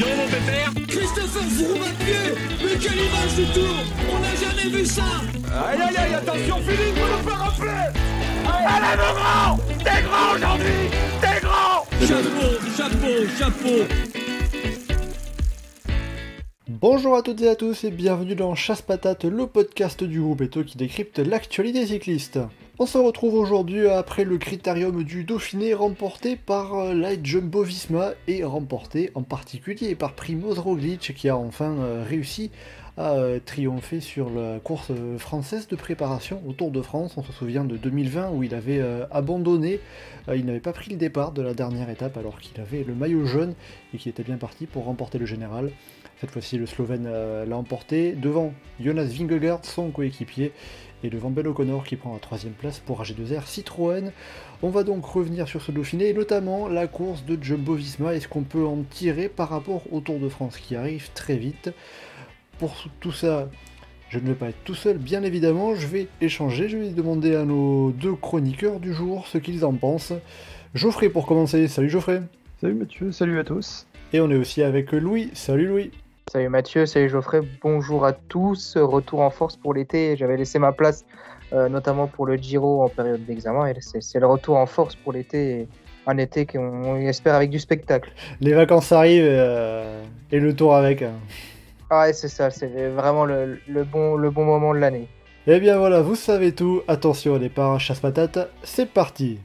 donc mon pépère. Christopher pied Mais quelle image du tour On n'a jamais vu ça. Aïe aïe aïe, attention Philippe, vous nous faire rappeler Allez mon grand. T'es grand aujourd'hui. T'es grand. Chapeau, chapeau, chapeau. Bonjour à toutes et à tous et bienvenue dans Chasse Patate, le podcast du groupe Eto qui décrypte l'actualité cycliste. On se retrouve aujourd'hui après le critérium du Dauphiné remporté par euh, la Jumbo Visma et remporté en particulier par Primoz Roglic qui a enfin euh, réussi à euh, triompher sur la course française de préparation au Tour de France. On se souvient de 2020 où il avait abandonné, il n'avait pas pris le départ de la dernière étape alors qu'il avait le maillot jaune et qu'il était bien parti pour remporter le général. Cette fois-ci, le Slovène l'a emporté devant Jonas Vingegaard, son coéquipier, et devant Bell O'Connor qui prend la troisième place pour AG2R Citroën. On va donc revenir sur ce Dauphiné et notamment la course de Jumbo Visma. Et ce qu'on peut en tirer par rapport au Tour de France qui arrive très vite? Pour tout ça, je ne vais pas être tout seul, bien évidemment, je vais échanger, je vais demander à nos deux chroniqueurs du jour ce qu'ils en pensent. Geoffrey pour commencer, salut Geoffrey. Salut Mathieu, salut à tous. Et on est aussi avec Louis, salut Louis Salut Mathieu, salut Geoffrey, bonjour à tous. Retour en force pour l'été. J'avais laissé ma place euh, notamment pour le Giro en période d'examen. Et c'est le retour en force pour l'été. Un été qu'on espère avec du spectacle. Les vacances arrivent euh, et le tour avec. Hein. Ah ouais, c'est ça, c'est vraiment le, bon, le bon moment de l'année. Eh bien voilà, vous savez tout. Attention au départ, chasse patate, c'est parti.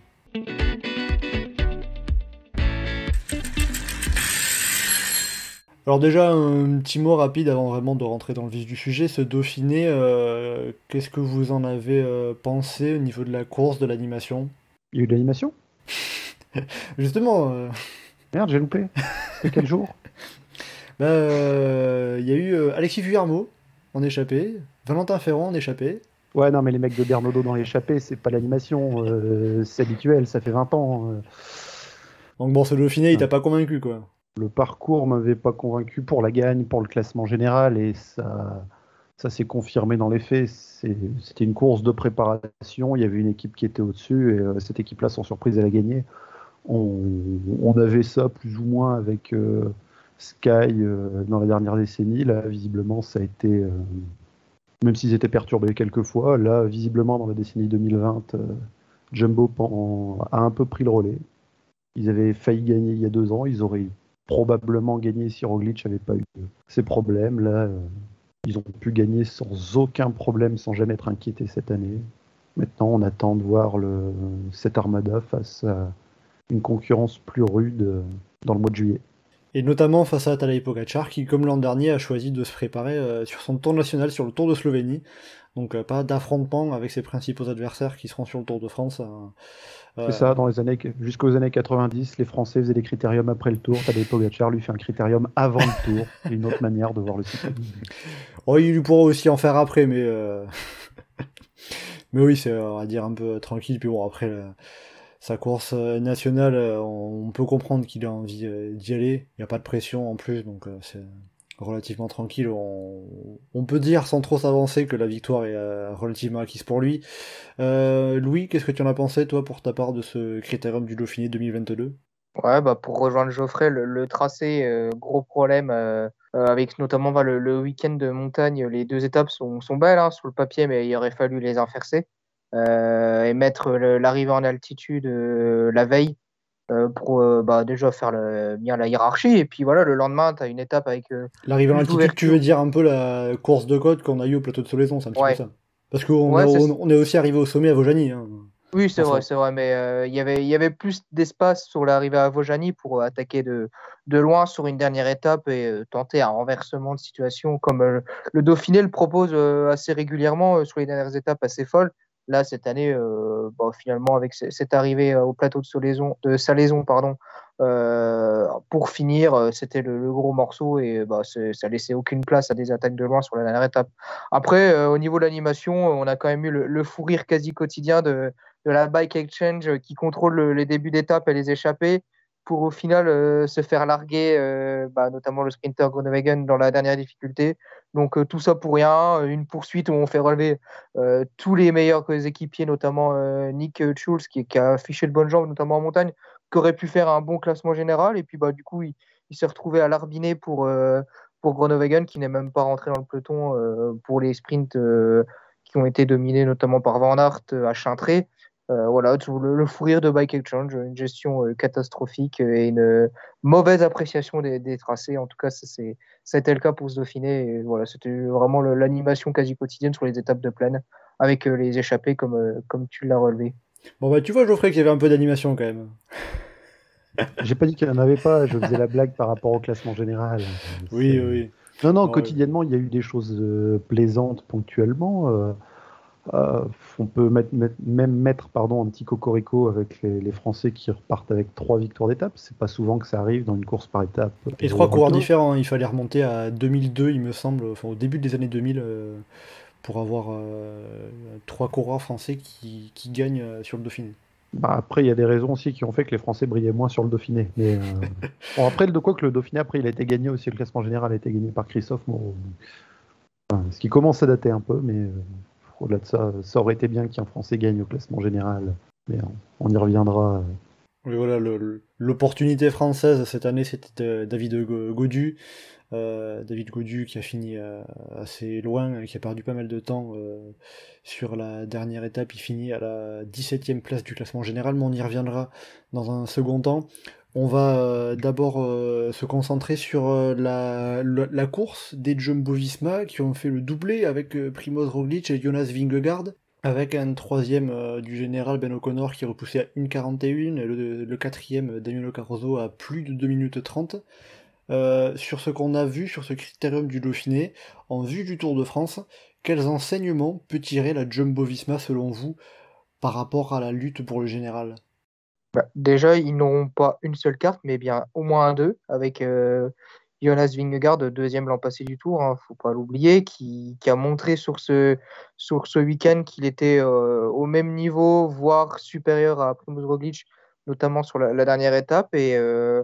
Alors déjà, un petit mot rapide avant vraiment de rentrer dans le vif du sujet. Ce Dauphiné, euh, qu'est-ce que vous en avez euh, pensé au niveau de la course, de l'animation? Il y a eu de l'animation? Justement. Euh, Merde, j'ai loupé. C'était quel jour? Bah, Il y a eu Alexis Vuillermo en échappé, Valentin Ferrand en échappé. Ouais, non, mais les mecs de Bernodo dans l'échappée, c'est pas l'animation, c'est habituel, ça fait 20 ans. Donc bon, ce Dauphiné, il t'a pas convaincu, quoi le parcours m'avait pas convaincu pour la gagne, pour le classement général, et ça, ça s'est confirmé dans les faits. C'était une course de préparation, il y avait une équipe qui était au-dessus, et euh, cette équipe-là, sans surprise, elle a gagné. On, avait ça plus ou moins avec euh, Sky euh, dans la dernière décennie. Là, visiblement, ça a été, même s'ils étaient perturbés quelques fois, là, visiblement, dans la décennie 2020, Jumbo a un peu pris le relais. Ils avaient failli gagner il y a deux ans, ils auraient probablement gagné si Roglic n'avait pas eu ces problèmes. Là, euh, ils ont pu gagner sans aucun problème, sans jamais être inquiétés cette année. Maintenant, on attend de voir cette armada face à une concurrence plus rude euh, dans le mois de juillet. Et notamment face à Tadej Pogacar, qui, comme l'an dernier, a choisi de se préparer euh, sur son tour national, sur le Tour de Slovénie. Donc pas d'affrontement avec ses principaux adversaires qui seront sur le Tour de France. C'est ça, dans les années, jusqu'aux années 90, les Français faisaient des critériums après le tour. Tadej Pogacar lui fait un critérium avant le tour. une autre manière de voir le cyclisme. Oh, il pourra aussi en faire après, mais. Euh, mais oui, c'est, on va dire, un peu tranquille. Puis bon, après, sa course euh, nationale, euh, on peut comprendre qu'il a envie d'y aller. Il n'y a pas de pression en plus, donc c'est relativement tranquille. On, peut dire sans trop s'avancer que la victoire est euh, relativement acquise pour lui. Euh, Louis, qu'est-ce que tu en as pensé toi pour ta part de ce critérium du Dauphiné 2022 Ouais, bah pour rejoindre Geoffrey, le, tracé, euh, gros problème, avec notamment bah, le, week-end de montagne, les deux étapes sont, sont belles hein, sur le papier, mais il aurait fallu les inverser et mettre l'arrivée en altitude la veille euh, pour euh, bah, déjà faire le, bien la hiérarchie. Et puis voilà, le lendemain, tu as une étape avec. Euh, L'arrivée en altitude, tu veux dire un peu la course de côte qu'on a eu au plateau de Solaison, c'est un petit peu ça. Parce qu'on on, est aussi arrivé au sommet à Vojani. Hein. Oui, c'est vrai, c'est vrai, mais il y avait, y avait plus d'espace sur l'arrivée à Vojani pour attaquer de, de loin sur une dernière étape et tenter un renversement de situation comme le Dauphiné le propose assez régulièrement sur les dernières étapes assez folles. Là, cette année, euh, bah, finalement, avec cette arrivée euh, au plateau de Salaison, pardon, euh, pour finir, c'était le, gros morceau et bah, ça laissait aucune place à des attaques de loin sur la dernière étape. Après, au niveau de l'animation, on a quand même eu le, fou rire quasi quotidien de, la Bike Exchange qui contrôle les débuts d'étape et les échappées pour au final se faire larguer, bah, notamment le sprinter Groenewegen dans la dernière difficulté. Donc euh, tout ça pour rien, une poursuite où on fait relever euh, tous les meilleurs équipiers, notamment euh, Nick Schulz qui, a affiché de bonnes jambes, notamment en montagne, qui aurait pu faire un bon classement général. Et puis bah, du coup, il, il s'est retrouvé à l'arbiné pour, pour qui n'est même pas rentré dans le peloton pour les sprints qui ont été dominés notamment par Van Aert à Chintré. Euh, voilà, le, le, fou rire de Bike Exchange, une gestion euh, catastrophique et une mauvaise appréciation des, tracés. En tout cas, c'était le cas pour ce Dauphiné. voilà, c'était vraiment l'animation quasi quotidienne sur les étapes de plaine, avec euh, les échappées comme, comme tu l'as relevé. Bon, bah, tu vois, Geoffrey, qu'il y avait un peu d'animation quand même. J'ai pas dit qu'il n'y en avait pas, je faisais la blague par rapport au classement général. Oui, oui. Non, non, quotidiennement, il y a eu des choses plaisantes ponctuellement. Euh, on peut même mettre pardon, un petit cocorico avec les, Français qui repartent avec trois victoires d'étape. C'est pas souvent que ça arrive dans une course par étape. Et trois coureurs différents. Hein. Il fallait remonter à 2002, il me semble, enfin, au début des années 2000, euh, pour avoir euh, trois coureurs français qui, gagnent sur le Dauphiné. Bah après, il y a des raisons aussi qui ont fait que les Français brillaient moins sur le Dauphiné. Mais bon, après, de quoi que le Dauphiné, après, il a été gagné aussi, le classement général a été gagné par Christophe Moreau. ce qui commence à dater un peu, mais au-delà de ça, ça aurait été bien qu'un Français gagne au classement général, mais on, y reviendra. Voilà, l'opportunité française cette année, c'était David Godu. Euh, David Godu qui a fini euh, assez loin, qui a perdu pas mal de temps euh, sur la dernière étape. Il finit à la 17e place du classement général, mais on y reviendra dans un second temps. On va euh, d'abord euh, se concentrer sur euh, la, course des Jumbo-Visma qui ont fait le doublé avec Primoz Roglic et Jonas Vingegaard, avec un troisième du général Ben O'Connor qui est repoussé à 1.41 et le, quatrième Daniel Caruso à plus de 2 minutes 30. sur ce qu'on a vu, sur ce critérium du Dauphiné, en vue du Tour de France, quels enseignements peut tirer la Jumbo-Visma selon vous par rapport à la lutte pour le général? Bah, déjà, ils n'auront pas une seule carte, mais bien au moins deux, avec euh, Jonas Vingegaard, deuxième l'an passé du tour, ne hein, faut pas l'oublier, qui, a montré sur ce, sur ce week-end qu'il était euh, au même niveau, voire supérieur à Primoz Roglic, notamment sur la, dernière étape. Et, euh,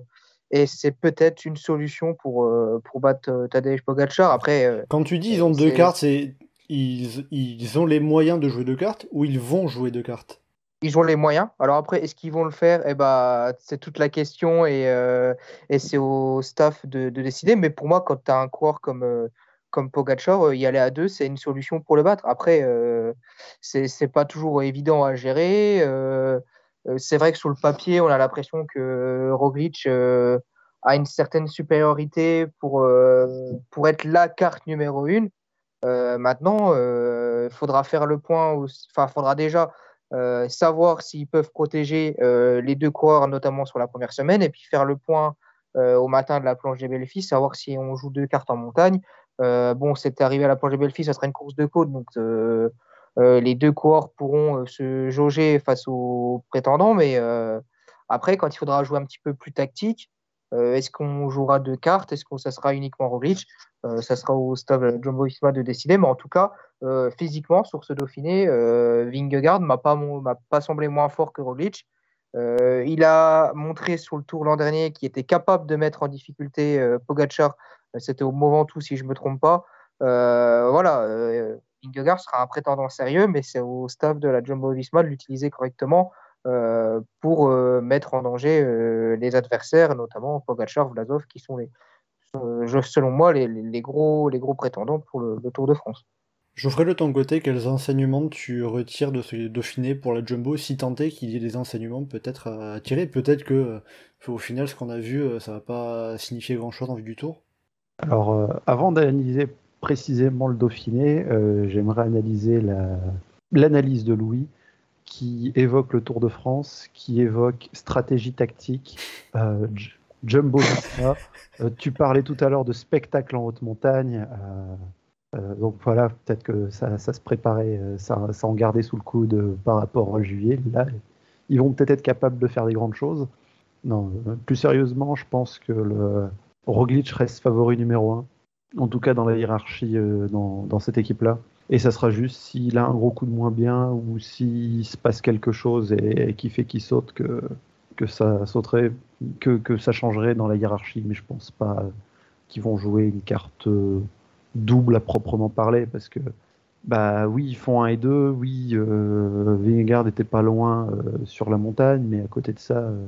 et c'est peut-être une solution pour, pour battre Tadej Pogacar. Après, Quand tu dis ils ont deux cartes, c'est ils, ils ont les moyens de jouer deux cartes ou ils vont jouer deux cartes? Ils ont les moyens. Alors après, est-ce qu'ils vont le faire? Eh ben, C'est toute la question et, euh, c'est au staff de, de, décider. Mais pour moi, quand tu as un coureur comme, euh, comme Pogacar, euh, y aller à deux, c'est une solution pour le battre. Après, euh, c'est pas toujours évident à gérer. c'est vrai que sur le papier, on a l'impression que Roglic a une certaine supériorité pour, pour être la carte numéro une. maintenant, il faudra faire le point. Enfin, faudra déjà euh, savoir s'ils peuvent protéger euh, les deux coureurs, notamment sur la première semaine, et puis faire le point euh, au matin de la planche des Belfis, savoir si on joue deux cartes en montagne. bon, c'est arrivé à la planche des Belfis, ça sera une course de côte, donc les deux coureurs pourront se jauger face aux prétendants, mais après, quand il faudra jouer un petit peu plus tactique, est-ce qu'on jouera deux cartes? Est-ce que ça sera uniquement Roglic? Ça sera au staff Jumbo Visma de décider, mais en tout cas, euh, physiquement sur ce Dauphiné, euh, Vingegaard m'a pas, pas semblé moins fort que Roglic. Euh, il a montré sur le tour l'an dernier qu'il était capable de mettre en difficulté Pogacar. C'était au moment tout, si je ne me trompe pas. voilà, Vingegaard sera un prétendant sérieux, mais c'est au staff de la Jumbo-Visma de l'utiliser correctement pour mettre en danger les adversaires, notamment Pogacar, Vlasov, qui sont les, selon moi les, gros, les gros prétendants pour le Tour de France. Geoffrey, de ton côté, quels enseignements tu retires de ce Dauphiné pour la Jumbo, si tant est qu'il y ait des enseignements peut-être à tirer? Peut-être que, euh, au final, ce qu'on a vu, euh, ça va pas signifier grand-chose en vue du tour Alors, euh, avant d'analyser précisément le Dauphiné, j'aimerais analyser l'analyse de Louis, qui évoque le Tour de France, qui évoque stratégie tactique, Jumbo tu parlais tout à l'heure de spectacle en haute montagne. Euh, donc voilà, peut-être que ça, se préparait, euh, ça, en gardait sous le coude euh, par rapport à juillet. Là, ils vont peut-être être capables de faire des grandes choses. Non, plus sérieusement, je pense que le Roglic reste favori numéro un, en tout cas dans la hiérarchie dans, cette équipe-là. Et ça sera juste s'il a un gros coup de moins bien ou s'il se passe quelque chose et, qui fait qu'il saute que, ça sauterait, que, ça changerait dans la hiérarchie. Mais je pense pas qu'ils vont jouer une carte double à proprement parler parce que bah oui ils font un et deux oui euh, Vingegaard était pas loin euh, sur la montagne mais à côté de ça euh,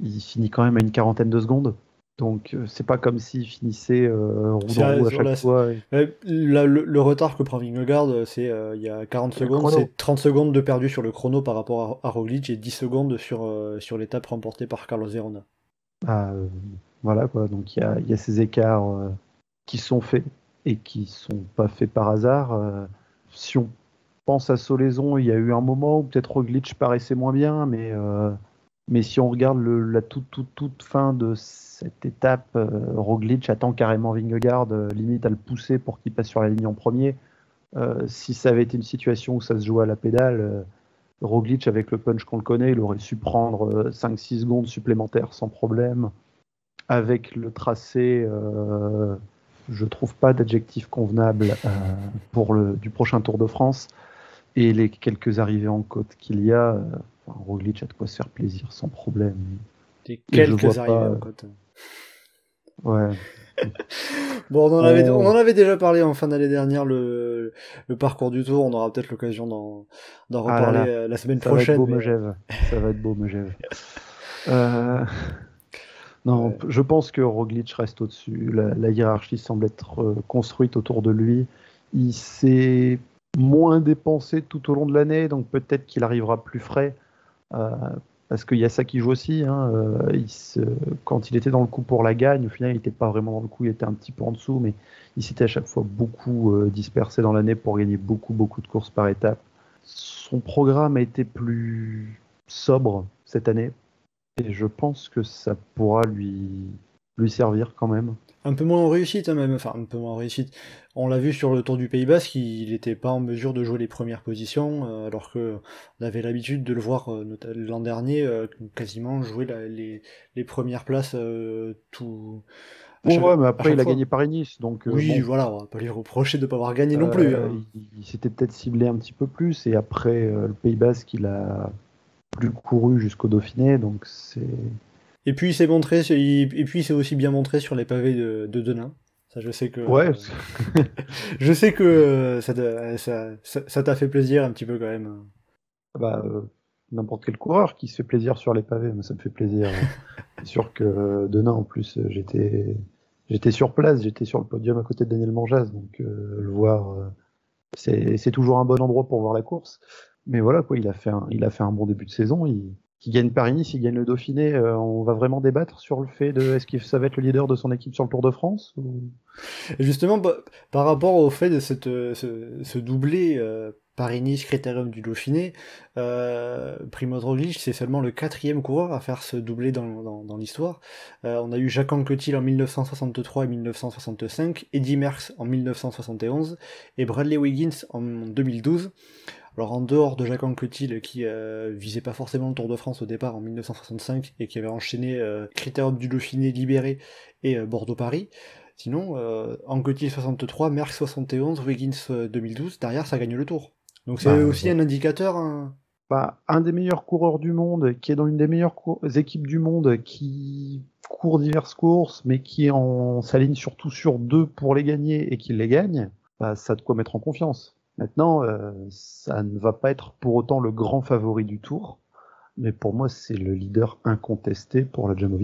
il finit quand même à une quarantaine de secondes Donc c'est pas comme s'il finissait roue dans roue à chaque fois. le, retard que prend Vingegaard, c'est il y a 40 secondes, c'est 30 secondes de perdu sur le chrono par rapport à, Roglic et 10 secondes sur, sur l'étape remportée par Carlos Zerona. Ah, voilà quoi, donc il y a, y a, ces écarts qui sont faits et qui sont pas faits par hasard. si on pense à Solaison, il y a eu un moment où peut-être Roglic paraissait moins bien, mais mais si on regarde la toute, toute, toute fin de cette étape, euh, Roglic attend carrément Vingegaard, euh, limite à le pousser pour qu'il passe sur la ligne en premier. Euh, si ça avait été une situation où ça se jouait à la pédale, Roglic, avec le punch qu'on le connaît, il aurait su prendre 5-6 secondes supplémentaires sans problème. Avec le tracé, je trouve pas d'adjectif convenable pour le, du prochain Tour de France. Et les quelques arrivées en côte qu'il y a, Roglic a de quoi se faire plaisir sans problème. Des quelques arrivées en côte. Ouais. bon, on en, avait, on en avait déjà parlé en fin d'année dernière, le, le parcours du tour. On aura peut-être l'occasion d'en, d'en ah reparler euh, la semaine prochaine. Va être beau, Megève. Ça va être beau, Megève. euh... Non, je pense que Roglic reste au-dessus. La, la, hiérarchie semble être euh, construite autour de lui. Il s'est moins dépensé tout au long de l'année, donc peut-être qu'il arrivera plus frais. Euh, parce qu'il y a ça qui joue aussi. Hein, euh, quand il était dans le coup pour la gagne, au final, il n'était pas vraiment dans le coup, il était un petit peu en dessous, mais il s'était à chaque fois beaucoup euh, dispersé dans l'année pour gagner beaucoup, beaucoup de courses par étape. Son programme a été plus sobre cette année, et je pense que ça pourra lui, lui servir quand même un peu moins en réussite, hein, même, enfin un peu moins en réussite. On l'a vu sur le Tour du Pays Basque, il n'était pas en mesure de jouer les premières positions, euh, alors que on avait l'habitude de le voir euh, l'an dernier euh, quasiment jouer les, les, premières places tout. ouais, mais après il a gagné Paris-Nice, donc. oui, voilà, on va pas lui reprocher de ne pas avoir gagné non plus. Hein. Il, s'était peut-être ciblé un petit peu plus, et après le Pays Basque, il a plus couru jusqu'au Dauphiné, donc c'est et puis il s'est montré, et puis c'est aussi bien montré sur les pavés de, de Denain. Ça, je sais que. Ouais. je sais que euh, ça, ça, t'a fait plaisir un petit peu quand même. Bah, euh, n'importe quel coureur qui se fait plaisir sur les pavés, mais ça me fait plaisir. c'est sûr que Denain, en plus, j'étais, j'étais sur place, j'étais sur le podium à côté de Daniel Manjas, donc euh, le voir, c'est, toujours un bon endroit pour voir la course. Mais voilà, quoi, il a fait un, il a fait un bon début de saison. Il, qui gagne Paris-Nice, il gagne le Dauphiné, euh, on va vraiment débattre sur le fait de est-ce qu'il ça va être le leader de son équipe sur le Tour de France Justement, par rapport au fait de cette, ce, doublé euh, Paris-Nice Critérium du Dauphiné, euh, Primoz Roglic c'est seulement le quatrième coureur à faire ce doublé dans, l'histoire. Euh, on a eu Jacques Anquetil en 1963 et 1965, Eddie Merckx en 1971 et Bradley Wiggins en 2012. Alors en dehors de Jacques Anquetil qui euh, visait pas forcément le Tour de France au départ en 1965 et qui avait enchaîné euh, Critérium du Dauphiné libéré et euh, Bordeaux-Paris, sinon Anquetil 63, Merck 71, Wiggins 2012, derrière ça gagne le Tour. Donc c'est bah, aussi un indicateur. Hein. Bah, un des meilleurs coureurs du monde, qui est dans une des meilleures équipes du monde, qui court diverses courses, mais qui en s'aligne surtout sur deux pour les gagner et qui les gagne, bah, ça a de quoi mettre en confiance. Maintenant, euh, ça ne va pas être pour autant le grand favori du tour, mais pour moi, c'est le leader incontesté pour la Jumbo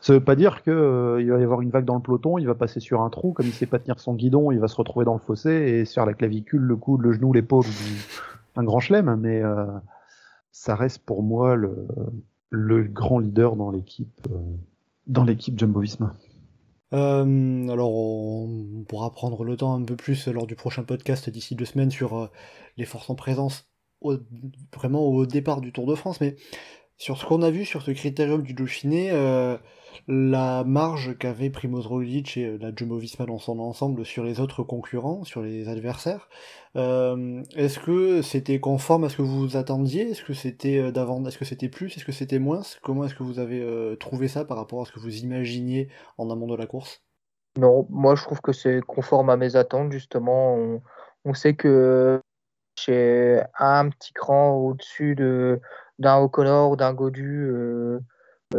Ça veut pas dire qu'il euh, va y avoir une vague dans le peloton, il va passer sur un trou, comme il sait pas tenir son guidon, il va se retrouver dans le fossé et se faire la clavicule, le coude, le genou, l'épaule, un grand chelem, mais euh, ça reste pour moi le, le grand leader dans l'équipe dans l'équipe Jumbo Visma. Euh, alors, on pourra prendre le temps un peu plus lors du prochain podcast d'ici deux semaines sur euh, les forces en présence vraiment au départ du Tour de France, mais sur ce qu'on a vu sur ce critérium du Dauphiné, euh, la marge qu'avait Primoz Roglic et la Jumbo-Visma dans son ensemble sur les autres concurrents, sur les adversaires, est-ce que c'était conforme à ce que vous attendiez? Est-ce que c'était d'avant Est-ce que c'était plus? Est-ce que c'était moins? Comment est-ce que vous avez trouvé ça par rapport à ce que vous imaginiez en amont de la course? Non, moi je trouve que c'est conforme à mes attentes justement. On, sait que j'ai un petit cran au-dessus de d'un O'Connor ou d'un Godu.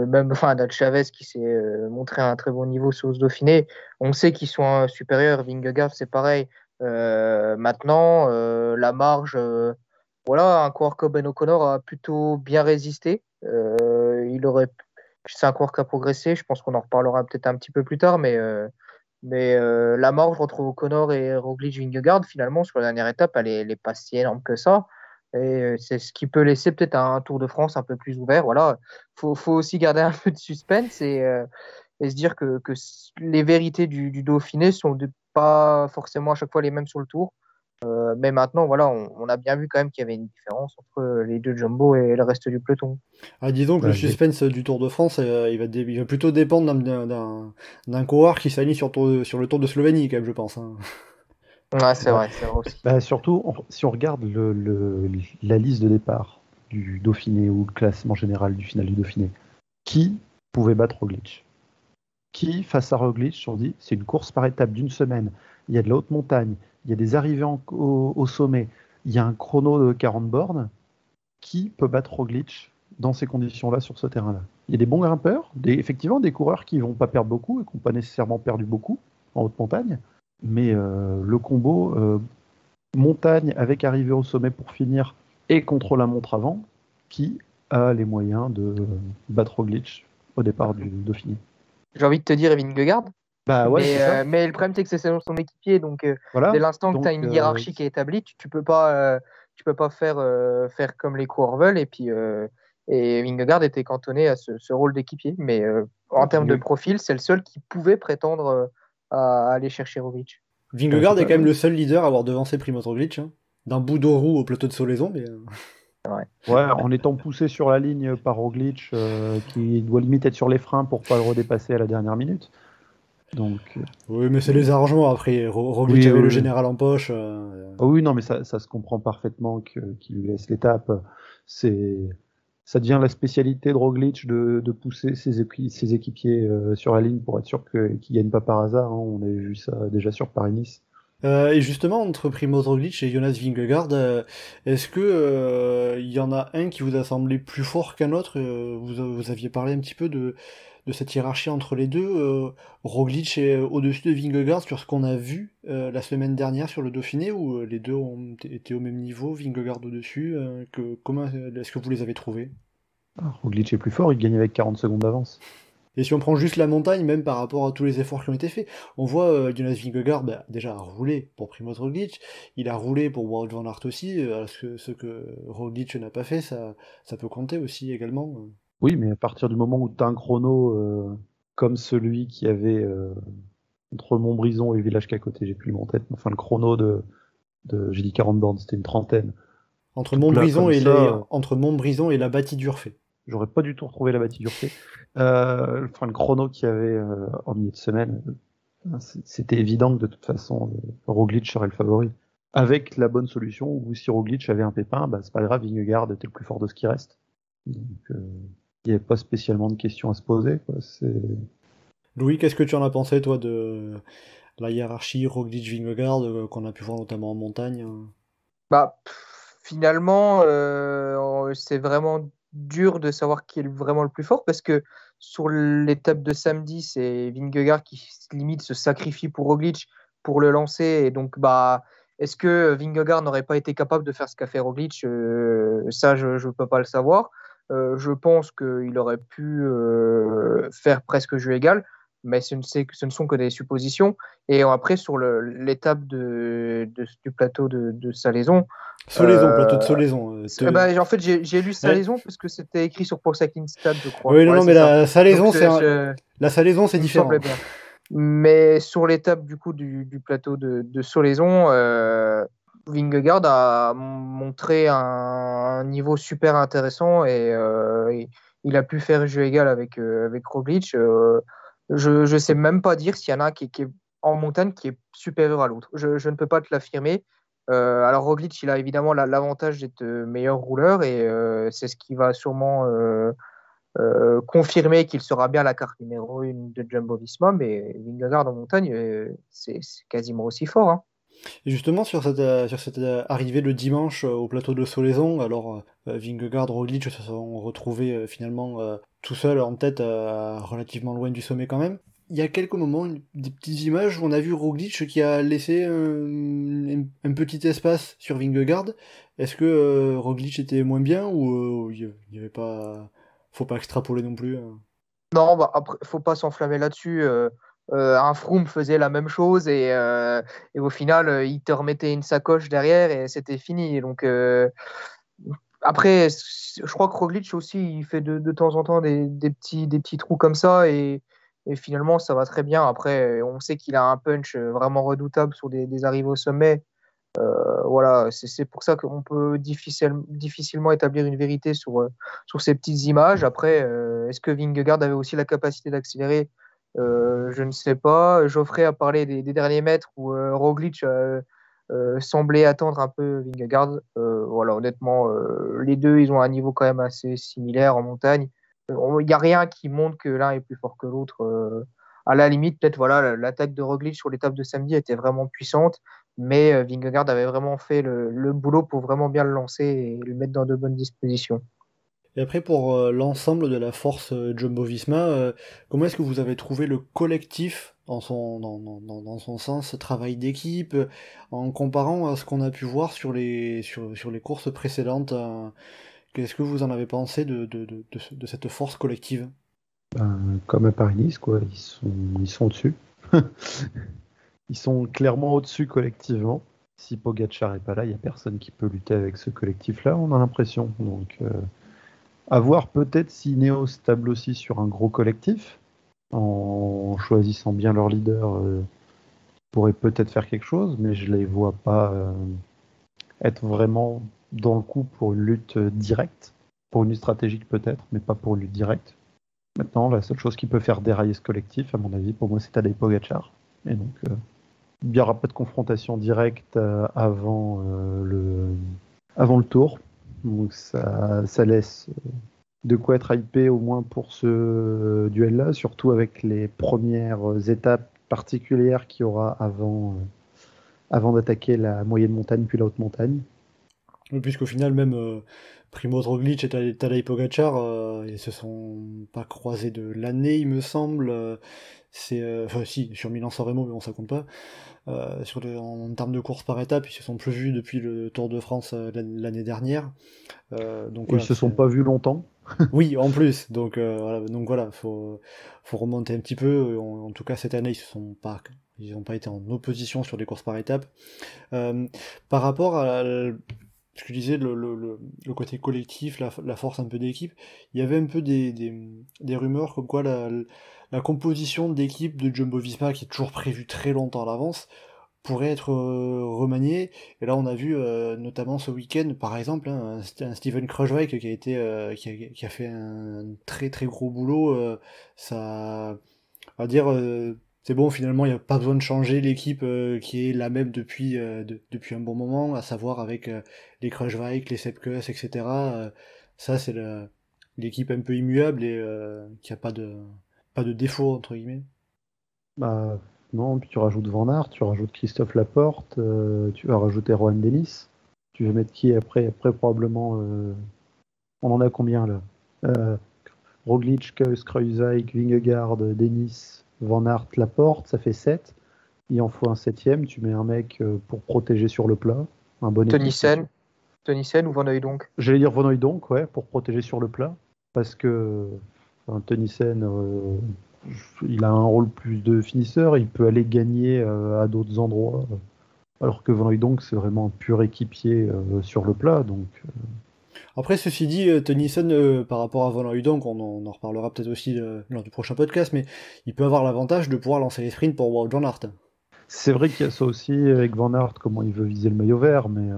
Même enfin d'un Chavez qui s'est montré à un très bon niveau sur ce Dauphiné. On sait qu'ils sont supérieurs. Vingegaard, c'est pareil. Euh, maintenant, euh, la marge, euh, voilà, un coureur comme Ben O'Connor a plutôt bien résisté. il aurait c'est un coureur qui a progressé. Je pense qu'on en reparlera peut-être un petit peu plus tard, mais, mais la mort, je retrouve Connor et Roglic Vingegaard. Finalement, sur la dernière étape, elle n'est pas si énorme que ça. Et c'est ce qui peut laisser peut-être un Tour de France un peu plus ouvert. Voilà, faut, faut aussi garder un peu de suspense et, et se dire que, que les vérités du, du Dauphiné sont pas forcément à chaque fois les mêmes sur le Tour. Euh, mais maintenant, voilà, on, a bien vu quand même qu'il y avait une différence entre les deux jumbo et le reste du peloton. Ah, disons que le suspense du Tour de France, euh, il, va il, va plutôt dépendre d'un coureur qui s'aligne sur, sur, le Tour de Slovénie, quand même, je pense. Hein. Ouais, c'est vrai, vrai aussi. Bah, surtout, si on regarde le, la liste de départ du Dauphiné ou le classement général du final du Dauphiné, qui pouvait battre Roglic? Qui, face à Roglic, on dit c'est une course par étape d'une semaine, il y a de la haute montagne, il y a des arrivées au, sommet, il y a un chrono de 40 bornes, qui peut battre Roglic dans ces conditions-là sur ce terrain-là? Il y a des bons grimpeurs, des, effectivement des coureurs qui vont pas perdre beaucoup et qui n'ont pas nécessairement perdu beaucoup en haute montagne, mais euh, le combo euh, montagne avec arrivée au sommet pour finir et contre la montre avant, qui a les moyens de battre Roglic au départ du Dauphiné J'ai envie de te dire Evin Gegaard, bah ouais, euh, mais, le problème, c'est que c'est son équipier. Donc, euh, dès l'instant que tu as une euh, hiérarchie qui est établie, tu, tu peux pas, tu peux pas faire, faire comme les coureurs veulent. Et puis, et Vingegaard était cantonné à ce, rôle d'équipier. Mais en termes de profil, c'est le seul qui pouvait prétendre à aller chercher Roglic. Vingegaard est quand même le seul leader à avoir devancé Primoz Roglic. Hein. D'un bout de roue au plateau de Solaison. Mais... Ouais. ouais. en étant poussé sur la ligne par Roglic, qui doit limite être sur les freins pour pas le redépasser à la dernière minute. Donc, euh, oui, mais c'est les arrangements après. Roglic avait le général en poche. Euh, ah oui, non, mais ça, ça se comprend parfaitement qu'il lui laisse l'étape. C'est, ça devient la spécialité de Roglic de, pousser ses, équipiers euh, sur la ligne pour être sûr qu'ils ne gagnent pas par hasard. Hein. On avait vu ça déjà sur Paris-Nice. Euh, et justement, entre Primoz Roglic et Jonas Vingegaard, est-ce que il y en a un qui vous a semblé plus fort qu'un autre? Vous, vous aviez parlé un petit peu de de cette hiérarchie entre les deux. Euh, Roglic est au-dessus de Vingegaard sur ce qu'on a vu euh, la semaine dernière sur le Dauphiné, où euh, les deux ont été au même niveau, Vingegaard au-dessus. que, comment est-ce que vous les avez trouvés? Ah, Roglic est plus fort, il gagne avec 40 secondes d'avance. Et si on prend juste la montagne, même par rapport à tous les efforts qui ont été faits, on voit Jonas Vingegaard bah, déjà rouler pour Primoz Roglic, il a roulé pour Wout van Aert aussi, ce, ce que Roglic n'a pas fait, ça, ça peut compter aussi également. Oui, mais à partir du moment où tu as un chrono euh, comme celui qui avait euh, entre Montbrison et le village qu'à côté, j'ai plus le en tête, enfin le chrono de, de j'ai dit 40 bornes, c'était une trentaine. Entre Montbrison, et les, entre Montbrison et la bâtie d'Urfé. J'aurais pas du tout retrouvé la bâtie d'Urfé. Euh, enfin, le chrono qu'il y avait en milieu de semaine, c'était évident que de toute façon, Roglic serait le favori. Avec la bonne solution, où si Roglic avait un pépin, bah, c'est pas grave, Vingegaard était le plus fort de ce qui reste. Donc, il n'y avait pas spécialement de questions à se poser. Louis, qu'est-ce que tu en as pensé, toi, de la hiérarchie Roglic-Vingegaard euh, qu'on a pu voir notamment en montagne bah, Finalement, euh, c'est vraiment dur de savoir qui est vraiment le plus fort parce que sur l'étape de samedi, c'est Vingegaard qui limite se sacrifie pour Roglic pour le lancer. Et donc, bah, est-ce que Vingegaard n'aurait pas été capable de faire ce qu'a fait Roglic euh, Ça, je ne peux pas le savoir. Euh, je pense qu'il aurait pu euh, faire presque jeu égal, mais ce ne, ce ne, sont que des suppositions. Et après, sur l'étape de, du plateau de, de Salaison. Solaison, plateau de Solaison. Eh ben, en fait, j'ai lu Salaison parce que c'était écrit sur Stade, je crois. Oui, non, mais la Salaison, c'est la Salaison, c'est différent. Mais sur l'étape du coup du, du plateau de, euh, Vingegaard a montré un, niveau super intéressant euh, et, il a pu faire jeu égal avec, euh, avec Roglic. Euh, je ne sais même pas dire s'il y en a qui, qui, est en montagne qui est supérieur à l'autre. Je, ne peux pas te l'affirmer. alors Roglic, il a évidemment l'avantage d'être meilleur rouleur et c'est ce qui va sûrement confirmer qu'il sera bien la carte numéro 1 de Jumbo Visma, mais Vingegaard en montagne, c'est quasiment aussi fort. Hein. Justement, sur cette, euh, sur cette euh, arrivée le dimanche euh, au plateau de Solaison, alors Vingegaard, Roglic se sont retrouvés finalement tout seuls en tête, relativement loin du sommet quand même. Il y a quelques moments, des petites images où on a vu Roglic qui a laissé un, petit espace sur Vingegaard. Est-ce que Roglic était moins bien ou il n'y avait pas... Faut pas extrapoler non plus hein? Non, bah, après, faut pas s'enflammer là-dessus. Euh, euh, un Froome faisait la même chose et, euh, au final, il te remettait une sacoche derrière et c'était fini. Donc, après, je crois que Roglic aussi, il fait de, temps en temps des, petits, des petits trous comme ça et, finalement, ça va très bien. Après, on sait qu'il a un punch vraiment redoutable sur des, arrivées au sommet. Euh, voilà, c'est pour ça qu'on peut difficile, difficilement établir une vérité sur, euh, sur ces petites images. Après, euh, est-ce que Vingegaard avait aussi la capacité d'accélérer Je ne sais pas. Geoffrey a parlé des, derniers mètres où Roglic semblait attendre un peu Vingegaard. voilà, honnêtement, les deux, ils ont un niveau quand même assez similaire en montagne. Il n'y a rien qui montre que l'un est plus fort que l'autre à la limite, peut-être voilà, l'attaque de Roglic sur l'étape de samedi était vraiment puissante, mais euh, Vingegaard avait vraiment fait le, boulot pour vraiment bien le lancer et le mettre dans de bonnes dispositions. Et après, pour euh, l'ensemble de la force euh, Jumbo-Visma, comment est-ce que vous avez trouvé le collectif dans son, dans, dans, dans son sens, travail d'équipe, en comparant à ce qu'on a pu voir sur les, sur, sur les courses précédentes Qu'est-ce que vous en avez pensé de, de, de, de cette force collective? Ben, Comme à Paris-Nice, quoi. Ils sont, ils sont dessus. Ils sont clairement au-dessus collectivement. Si Pogachar est pas là, il n'y a personne qui peut lutter avec ce collectif-là, on a l'impression. Donc, euh, à voir peut-être si Neos table aussi sur un gros collectif, en choisissant bien leur leader, euh, pourrait peut-être faire quelque chose, mais je les vois pas euh, être vraiment dans le coup pour une lutte directe, pour une lutte stratégique peut-être, mais pas pour une lutte directe. Maintenant, la seule chose qui peut faire dérailler ce collectif, à mon avis, pour moi, c'est Tadej Pogachar. Et donc, il n'y aura pas de confrontation directe euh, euh, avant le tour. Donc ça, laisse euh, de quoi être hypé au moins pour ce duel-là, surtout avec les premières étapes particulières qu'il y aura avant, avant d'attaquer la moyenne montagne puis la haute montagne. Puisqu'au final, même euh, Primoz Roglic et Tadej Pogacar, ils se sont pas croisés de l'année, il me semble. C'est, enfin, si, sur Milan-San Remo, mais bon, ça compte pas. Euh, sur en, termes de course par étape, ils se sont plus vus depuis le Tour de France euh, l'année dernière. Euh, donc, ils se sont pas vus longtemps. oui, en plus. Donc voilà, donc voilà, faut faut remonter un petit peu. En, tout cas, cette année, ils se sont pas ils n'ont pas été en opposition sur des courses par étapes. par rapport à ce que je disais, le, le, le côté collectif, la, la, force un peu d'équipe, il y avait un peu des, des, des rumeurs comme quoi la, la composition d'équipe de Jumbo Visma, qui est toujours prévue très longtemps à l'avance, pourrait être euh, remaniée. Et là, on a vu euh, notamment ce week-end, par exemple, hein, un, Steven Kruijswijk qui a été, euh, qui, a, fait un très très gros boulot. ça, on va dire, c'est bon. Finalement, il n'y a pas besoin de changer l'équipe qui est la même depuis depuis un bon moment, à savoir avec les Kruijswijk, les Sepkus, etc. ça, c'est l'équipe un peu immuable et qui a pas de pas de défaut, entre guillemets Bah non, puis tu rajoutes Van Aert, tu rajoutes Christophe Laporte, euh, tu vas rajouter Rohan Dennis. Tu vas mettre qui après Après, probablement. Euh, on en a combien là? Euh, Roglic, Keus, Kruijswijk, Vingegaard, Dennis, Van Aert, Laporte, ça fait 7. Il en faut un septième. Tu mets un mec pour protéger sur le plat. Un bon Tonissen Tonissen ou Van donc J'allais dire Van donc, ouais, pour protéger sur le plat. Parce que Enfin, euh, il a un rôle plus de finisseur, il peut aller gagner euh, à d'autres endroits. Alors que Van donc c'est vraiment un pur équipier euh, sur le plat. Donc, Après, ceci dit, Tenissen, par rapport à Van donc on, en reparlera peut-être aussi lors du prochain podcast, mais il peut avoir l'avantage de pouvoir lancer les sprints pour Wout Van Aert. C'est vrai qu'il y a ça aussi avec Van Aert, comment il veut viser le maillot vert, mais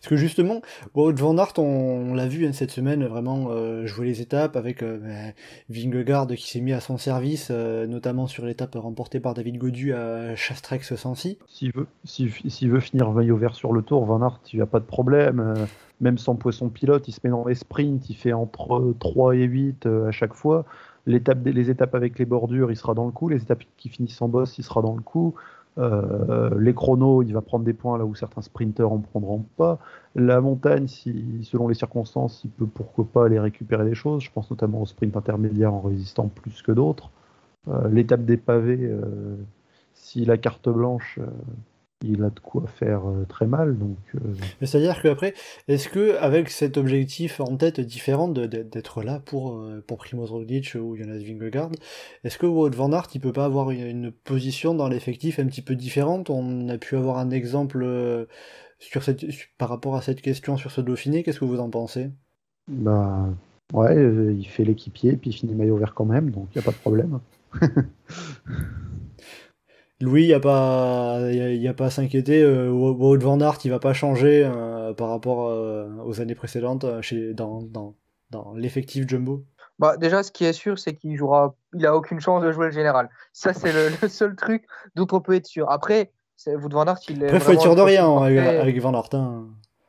parce que justement, Wout Van Aert, on, l'a vu hein, cette semaine, vraiment euh, jouer les étapes avec euh, ben, Vingegaard qui s'est mis à son service, euh, notamment sur l'étape remportée par David Godu à. S'il veut, s'il, veut finir maillot vert sur le tour, Van Aert, il n'y a pas de problème. même sans poisson pilote, il se met dans les sprints, il fait entre 3 et 8 à chaque fois. Les étapes avec les bordures, il sera dans le coup. Les étapes qui finissent en boss, il sera dans le coup. Euh, les chronos, il va prendre des points là où certains sprinteurs en prendront pas. La montagne, si, selon les circonstances, il peut pourquoi pas aller récupérer des choses. Je pense notamment au sprint intermédiaire en résistant plus que d'autres. Euh, l'étape des pavés, euh, si la carte blanche, il a de quoi faire très mal. Donc, c'est-à-dire qu'après, est-ce que avec cet objectif en tête différent d'être là pour, pour Primoz Roglic ou Jonas Vingegaard, est-ce que Wout van Aert il peut pas avoir une, position dans l'effectif un petit peu différente? On a pu avoir un exemple sur cette, par rapport à cette question sur ce Dauphiné. Qu'est-ce que vous en pensez? Bah ouais, il fait l'équipier puis il finit maillot vert quand même, donc il n'y a pas de problème. Louis, il n'y a pas, y a, pas à s'inquiéter. Euh, Wout Van Aert, il va pas changer euh, par rapport euh, aux années précédentes chez, dans, dans, dans l'effectif Jumbo. Bah, déjà, ce qui est sûr, c'est qu'il jouera. Il a aucune chance de jouer le général. Ça, c'est le, seul truc dont on peut être sûr. Après, Wout Van Aert, il est. Après, faut être sûr de rien avec, Van Aert. Hein.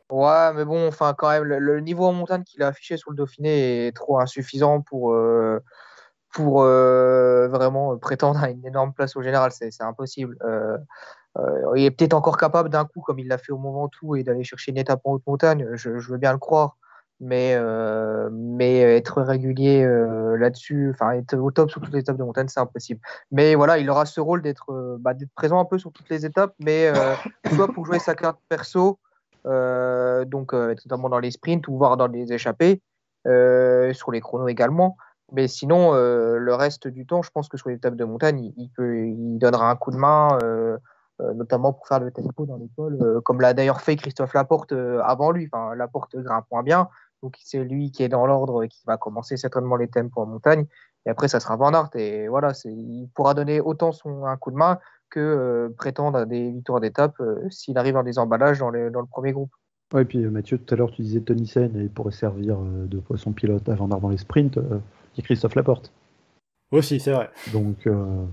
Ouais, mais bon, enfin, quand même, le, niveau en montagne qu'il a affiché sur le Dauphiné est trop insuffisant pour pour euh, vraiment prétendre à une énorme place au général. C'est impossible. Euh, euh, il est peut-être encore capable d'un coup, comme il l'a fait au Mont Ventoux, et d'aller chercher une étape en haute montagne. Je, veux bien le croire. Mais, mais être régulier là-dessus, enfin être au top sur toutes les étapes de montagne, c'est impossible. Mais voilà, il aura ce rôle d'être bah, présent un peu sur toutes les étapes, mais soit pour jouer sa carte perso, donc notamment dans les sprints ou voir dans les échappées, sur les chronos également. Mais sinon, euh, le reste du temps, je pense que sur les étapes de montagne, il, peut, il donnera un coup de main, euh, euh, notamment pour faire le tempo dans l'école, comme l'a d'ailleurs fait Christophe Laporte avant lui. Enfin, Laporte grimpe moins bien, donc c'est lui qui est dans l'ordre qui va commencer certainement les tempos en montagne. Et après, ça sera Van Aert. Et voilà, il pourra donner autant son, un coup de main que prétendre à des victoires d'étape s'il arrive dans des emballages dans, dans le premier groupe. Oui, et puis Mathieu, tout à l'heure, tu disais Tony Sen, il pourrait servir de poisson pilote à Van dans les sprints dit Christophe Laporte. Aussi, c'est vrai. Donc, euh,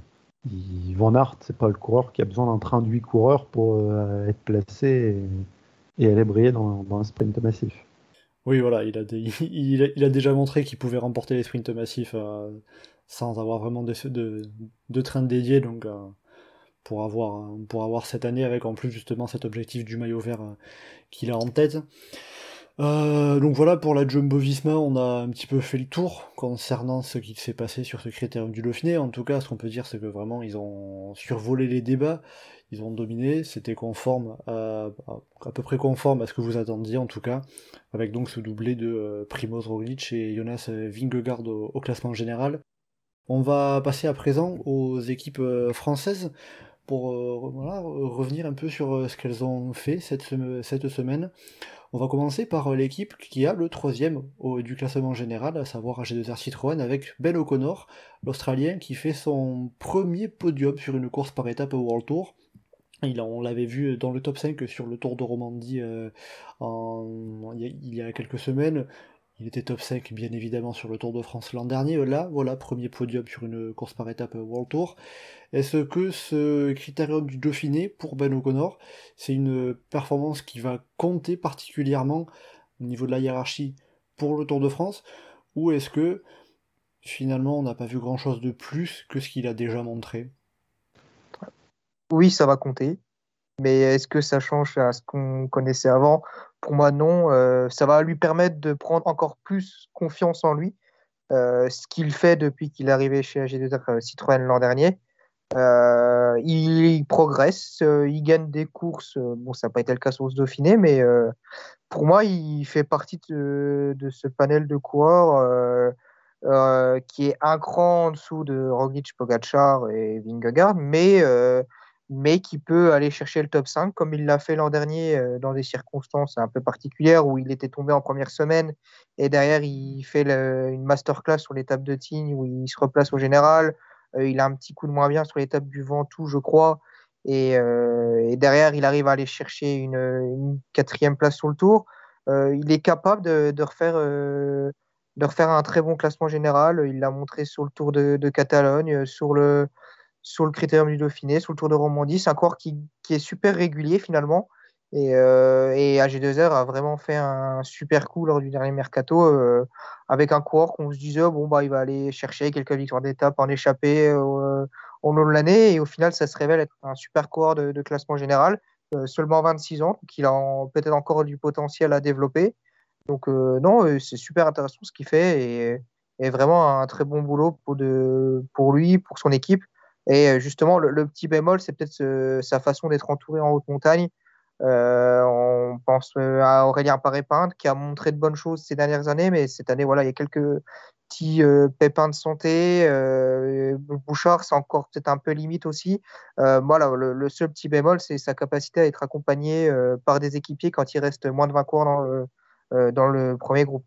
Van Aert, c'est pas le coureur qui a besoin d'un train de 8 coureurs pour euh, être placé et, aller briller dans, un sprint massif. Oui, voilà, il a, il, a, déjà montré qu'il pouvait remporter les sprints massifs euh, sans avoir vraiment de, de, de train dédié, donc pour, avoir, pour avoir cette année avec en plus justement cet objectif du maillot vert qu'il a en tête. Euh, donc voilà, pour la Jumbo Visma, on a un petit peu fait le tour concernant ce qui s'est passé sur ce critérium du Dauphiné. En tout cas, ce qu'on peut dire, c'est que vraiment, ils ont survolé les débats, ils ont dominé, c'était conforme, à, à, peu près conforme à ce que vous attendiez en tout cas, avec donc ce doublé de euh, Primoz Roglic et Jonas Vingegaard au, classement général. On va passer à présent aux équipes euh, françaises pour revenir un peu sur ce qu'elles ont fait cette, semaine. On va commencer par euh, l'équipe qui a le troisième du classement général, à savoir AG2R Citroën, avec Ben O'Connor, l'Australien, qui fait son premier podium sur une course par étape au World Tour. Il, on l'avait vu dans le top 5 sur le Tour de Romandie euh, il y a quelques semaines. Il était top 5 bien évidemment sur le Tour de France l'an dernier. Là, voilà, premier podium sur une course par étape World Tour. Est-ce que ce critérium du Dauphiné pour Ben O'Connor, c'est une performance qui va compter particulièrement au niveau de la hiérarchie pour le Tour de France? Ou est-ce que finalement on n'a pas vu grand-chose de plus que ce qu'il a déjà montré? Oui, ça va compter. Mais est-ce que ça change à ce qu'on connaissait avant? Pour moi, non. Euh, ça va lui permettre de prendre encore plus confiance en lui, euh, ce qu'il fait depuis qu'il est arrivé chez AG2R euh, Citroën l'an dernier. il, progresse, il gagne des courses. bon, ça n'a pas été le cas sur ce Dauphiné, mais pour moi, il fait partie de, de ce panel de coureurs qui est un cran en dessous de Roglic, Pogacar et Vingegaard, mais mais qui peut aller chercher le top 5, comme il l'a fait l'an dernier euh, dans des circonstances un peu particulières où il était tombé en première semaine et derrière il fait une masterclass sur l'étape de Tignes où il se replace au général. Euh, il a un petit coup de moins bien sur l'étape du Ventoux, je crois. Et, euh, derrière, il arrive à aller chercher une, quatrième place sur le tour. il est capable de, refaire, de refaire un très bon classement général. Il l'a montré sur le Tour de, de Catalogne, sur le, sur le Critérium du Dauphiné, sur le Tour de Romandie. C'est un coureur qui, est super régulier finalement. Et, euh, AG2R a vraiment fait un super coup lors du dernier mercato euh, avec un coureur qu'on se disait bon bah il va aller chercher quelques victoires d'étape en échappée euh, au long de l'année et au final ça se révèle être un super coureur de, classement général seulement 26 ans donc il a peut-être encore du potentiel à développer donc non c'est super intéressant ce qu'il fait et, vraiment un très bon boulot pour lui pour son équipe Et justement, le, petit bémol, c'est peut-être sa façon d'être entouré en haute montagne. on pense à Aurélien Paré-Pinte qui a montré de bonnes choses ces dernières années, mais cette année, voilà, il y a quelques petits pépins de santé. Bouchard, c'est encore peut-être un peu limite aussi. voilà, le, seul petit bémol, c'est sa capacité à être accompagné par des équipiers quand il reste moins de 20 coureurs dans le, premier groupe.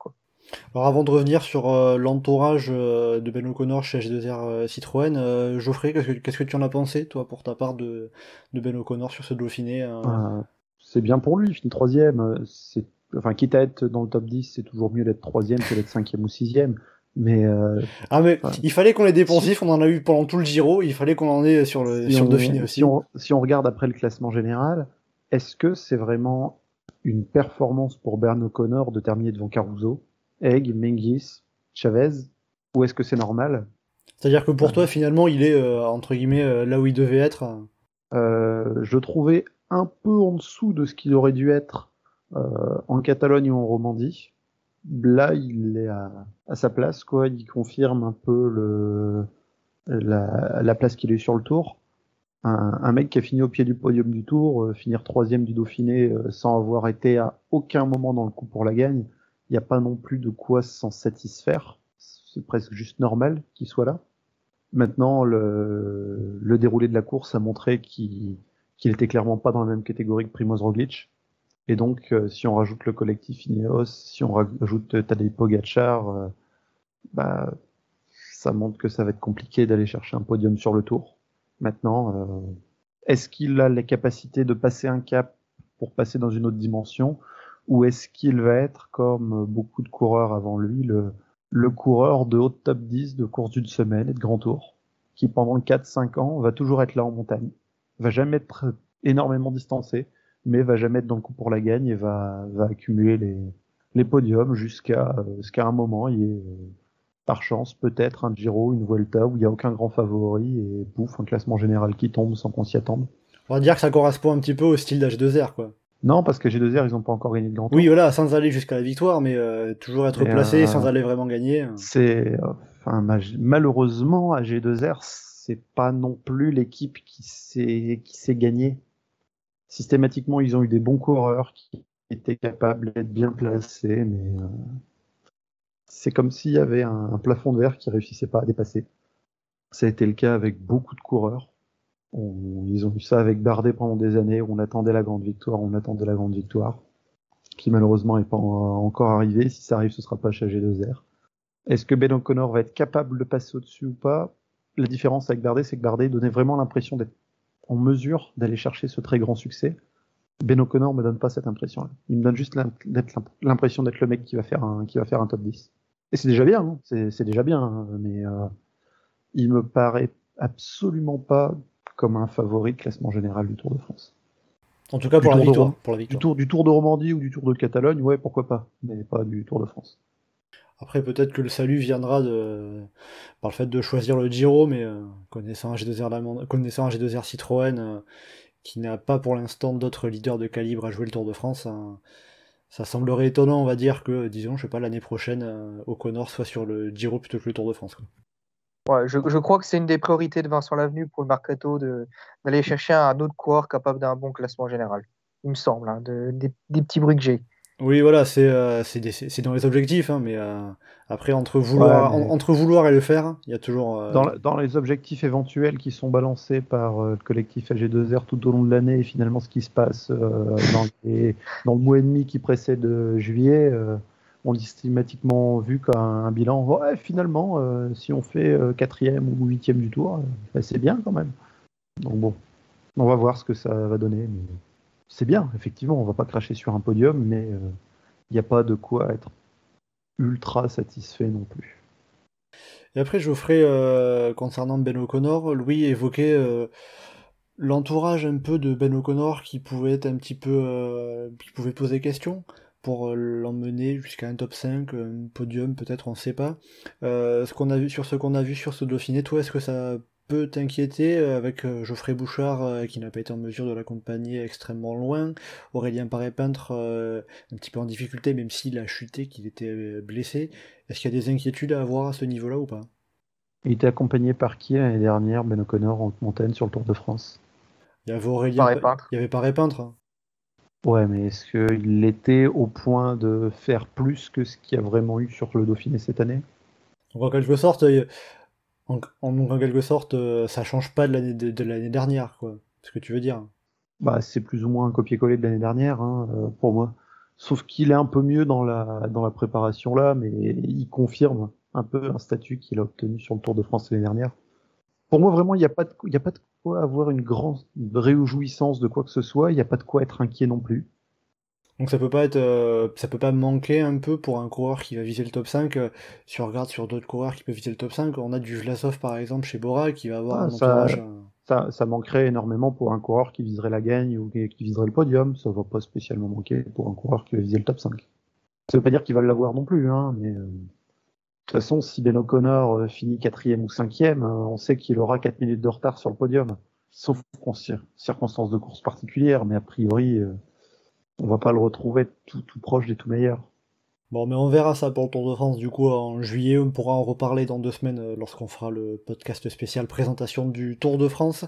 Alors avant de revenir sur euh, l'entourage euh, de Ben O'Connor chez H2R euh, Citroën, Geoffrey, qu'est-ce que, tu en as pensé, toi, pour ta part de, de Ben O'Connor sur ce Dauphiné C'est bien pour lui, il finit troisième. C'est... Enfin, quitte à être dans le top 10, c'est toujours mieux d'être troisième que d'être cinquième ou sixième. Mais ah mais il fallait qu'on ait des poncifs, on en a eu pendant tout le Giro, il fallait qu'on en ait sur le, sur le Dauphiné aussi. Si on, si on regarde après le classement général, est-ce que c'est vraiment une performance pour Ben O'Connor de terminer devant Caruso? Egg, Mengis, Chavez Ou est-ce que c'est normal? C'est-à-dire que pour toi, finalement, il est, euh, entre guillemets, euh, là où il devait être euh, Je trouvais un peu en dessous de ce qu'il aurait dû être en Catalogne ou en Romandie. Là, il est à, sa place, quoi. Il confirme un peu le, la, place qu'il est sur le tour. Un, mec qui a fini au pied du podium du tour, finir troisième du Dauphiné sans avoir été à aucun moment dans le coup pour la gagne, n'y a pas non plus de quoi s'en satisfaire. C'est presque juste normal qu'il soit là. Maintenant, le, déroulé de la course a montré qu'il qu'il était clairement pas dans la même catégorie que Primoz Roglic. Et donc, euh, si on rajoute le collectif Ineos, si on rajoute Tadej Pogacar, euh, bah, ça montre que ça va être compliqué d'aller chercher un podium sur le tour. Maintenant, euh, est-ce qu'il a les capacités de passer un cap pour passer dans une autre dimension? Ou est-ce qu'il va être, comme beaucoup de coureurs avant lui, le, coureur de haut top 10 de course d'une semaine et de grand tour, qui pendant 4-5 ans va toujours être là en montagne, va jamais être énormément distancé, mais va jamais être dans le coup pour la gagne et va, va accumuler les, les podiums jusqu'à jusqu'à un moment, il y ait par chance peut-être un Giro, une Vuelta où il n'y a aucun grand favori et pouf, un classement général qui tombe sans qu'on s'y attende. On va dire que ça correspond un petit peu au style d'H2R, quoi. Non, parce que G2R, ils n'ont pas encore gagné de grand tour. Oui, voilà, sans aller jusqu'à la victoire, mais euh, toujours être placé euh, sans aller vraiment gagner. C'est, enfin, malheureusement, à G2R, c'est pas non plus l'équipe qui s'est qui s'est gagnée. Systématiquement, ils ont eu des bons coureurs qui étaient capables d'être bien placés, mais euh, c'est comme s'il y avait un, un, plafond de verre qui réussissait pas à dépasser. Ça a été le cas avec beaucoup de coureurs ils ont eu ça avec Bardet pendant des années, on attendait la grande victoire, on attendait la grande victoire, qui malheureusement n'est pas encore arrivée. Si ça arrive, ce sera pas chez G2R. Est-ce que Ben O'Connor va être capable de passer au-dessus ou pas? La différence avec Bardet, c'est que Bardet donnait vraiment l'impression d'être en mesure d'aller chercher ce très grand succès. Ben O'Connor me donne pas cette impression-là. Il me donne juste l'impression d'être le mec qui va faire un, qui va faire un top 10. Et c'est déjà bien, hein. c'est déjà bien, hein. mais euh, il me paraît absolument pas comme un favori de classement général du Tour de France. En tout cas pour, la victoire, pour la victoire, Du, tour, du Tour de Romandie ou du Tour de Catalogne, ouais, pourquoi pas, mais pas du Tour de France. Après, peut-être que le salut viendra de... par le fait de choisir le Giro, mais euh, connaissant, un G2R connaissant G2R Citroën, euh, qui n'a pas pour l'instant d'autres leaders de calibre à jouer le Tour de France, hein, ça semblerait étonnant, on va dire, que, disons, je sais pas, l'année prochaine, euh, O'Connor soit sur le Giro plutôt que le Tour de France. Quoi je, crois que c'est une des priorités de Vincent Lavenu pour le mercato d'aller chercher un autre coureur capable d'un bon classement général. Il me semble, hein, des, petits bruits que j'ai. Oui, voilà, c'est euh, dans les objectifs, hein, mais euh, après, entre vouloir, entre vouloir et le faire, il y a toujours. Euh, dans, les objectifs éventuels qui sont balancés par le collectif AG2R tout au long de l'année, et finalement ce qui se passe dans, dans, le mois et demi qui précède juillet, on dit systématiquement vu qu'un bilan, finalement, euh, si on fait euh, quatrième ou huitième du tour, euh, c'est bien quand même. Donc bon, on va voir ce que ça va donner. C'est bien, effectivement, on va pas cracher sur un podium, mais il n'y a pas de quoi être ultra satisfait non plus. Et après, Geoffrey, concernant Ben O'Connor, Louis évoquait l'entourage un peu de Ben O'Connor qui pouvait être un petit peu, qui pouvait poser question pour euh, l'emmener jusqu'à un top 5, un podium peut-être, on ne sait pas. Euh, ce qu'on a vu sur ce qu'on a vu sur ce Dauphiné, toi, est-ce que ça peut t'inquiéter euh, avec Geoffrey Bouchard qui n'a pas été en mesure de l'accompagner extrêmement loin, Aurélien Paré-Peintre un petit peu en difficulté même s'il a chuté, qu'il était blessé. Est-ce qu'il y a des inquiétudes à avoir à ce niveau-là ou pas? Il était accompagné par qui l'année dernière, Ben O'Connor en montagne sur le Tour de France Il y avait Aurélien. Paré Peintre. Il y avait Paré Peintre. hein. Ouais, mais est-ce qu'il était au point de faire plus que ce qu'il y a vraiment eu sur le Dauphiné cette année? Donc en quelque sorte, euh, en, en- quelque sorte, euh, ça change pas de l'année de, de l'année dernière, quoi. C'est ce que tu veux dire. Bah, c'est plus ou moins un copier-coller de l'année dernière, hein, euh, pour moi. Sauf qu'il est un peu mieux dans la, dans la préparation là, mais il confirme un peu un statut qu'il a obtenu sur le Tour de France l'année dernière. Pour moi, vraiment, il n'y a pas de, il y a pas de quoi avoir une grande réjouissance de quoi que ce soit. Il n'y a pas de quoi être inquiet non plus. Donc ça peut pas être, euh, ça peut pas manquer un peu pour un coureur qui va viser le top 5. euh, si on regarde sur d'autres coureurs qui peuvent viser le top 5, on a du Vlasov par exemple chez Bora qui va avoir Ah, un ça- entourage. euh, Ça, ça manquerait énormément pour un coureur qui viserait la gagne ou qui qui viserait le podium. Ça va pas spécialement manquer pour un coureur qui va viser le top 5. Ça veut pas dire qu'il va l'avoir non plus, hein, mais toute façon, si Ben O'Connor euh, finit quatrième ou cinquième, euh, on sait qu'il aura 4 minutes de retard sur le podium. Sauf en cir- circonstances de course particulières, mais a priori, euh, on va pas le retrouver tout, tout proche des tout meilleurs. Bon, mais on verra ça pour le Tour de France du coup en juillet. On pourra en reparler dans deux semaines euh, lorsqu'on fera le podcast spécial présentation du Tour de France.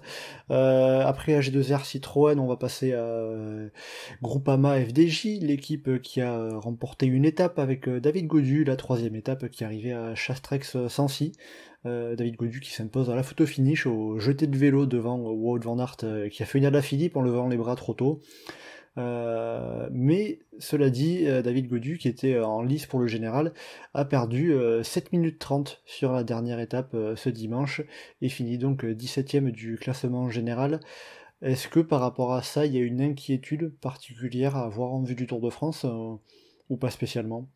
Euh, après AG2R Citroën, on va passer à Groupama FDJ, l'équipe qui a remporté une étape avec euh, David Godu, la troisième étape qui arrivait à Chastrex-Sancy. David Godu qui s'impose à la photo finish au jeté de vélo devant Wout van Aert qui a fait une à Philippe en levant les bras trop tôt. Euh, mais cela dit, euh, David Godu, qui était euh, en lice pour le général, a perdu euh, 7 minutes 30 sur la dernière étape ce dimanche et finit donc euh, 17ème du classement général. Est-ce que par rapport à ça, il y a une inquiétude particulière à avoir en vue du Tour de France ou pas spécialement?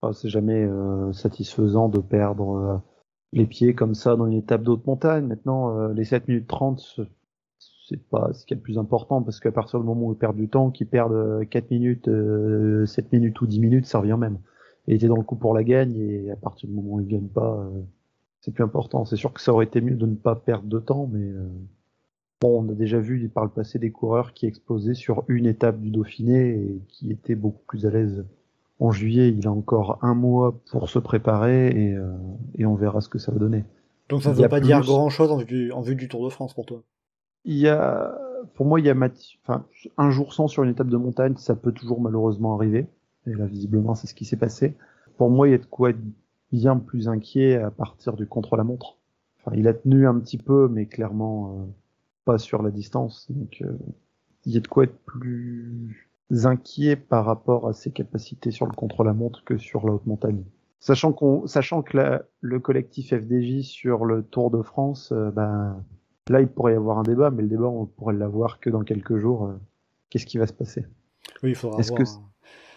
Enfin, c'est jamais satisfaisant de perdre les pieds comme ça dans une étape d'autre montagne. Maintenant, les 7 minutes 30, ce- c'est pas ce qui est le plus important parce qu'à partir du moment où ils perdent du temps, qu'ils perdent euh, 4 minutes, euh, 7 minutes ou 10 minutes, ça revient même. Et était dans le coup pour la gagne et à partir du moment où ils gagnent pas, euh, c'est plus important. C'est sûr que ça aurait été mieux de ne pas perdre de temps, mais euh, bon, on a déjà vu par le passé des coureurs qui explosaient sur une étape du Dauphiné et qui étaient beaucoup plus à l'aise en juillet, il a encore un mois pour se préparer et, euh, et on verra ce que ça va donner. Donc ça ne veut pas dire grand chose en vue, du, en vue du Tour de France pour toi? Il y a, pour moi, il y a enfin, un jour sans sur une étape de montagne, ça peut toujours malheureusement arriver. Et là, visiblement, c'est ce qui s'est passé. Pour moi, il y a de quoi être bien plus inquiet à partir du contre-la-montre. Enfin, il a tenu un petit peu, mais clairement euh, pas sur la distance. Donc, euh, il y a de quoi être plus inquiet par rapport à ses capacités sur le contre-la-montre que sur la haute montagne. Sachant qu'on, sachant que la- le collectif FDJ sur le Tour de France, euh, ben, là, il pourrait y avoir un débat, mais le débat, on pourrait l'avoir que dans quelques jours. euh, Qu'est-ce qui va se passer? Oui, il faudra Est-ce que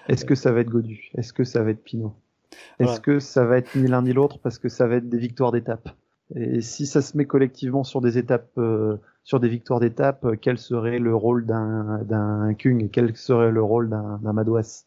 Est-ce que ça va être Godu? Est-ce que ça va être Pinot? Est-ce Voilà. que ça va être ni l'un ni l'autre parce que ça va être des victoires d'étape Et si ça se met collectivement sur des étapes, euh, sur des victoires d'étape, euh, quel serait le rôle d'un d'un Kung et quel serait le rôle d'un d'un Madouas?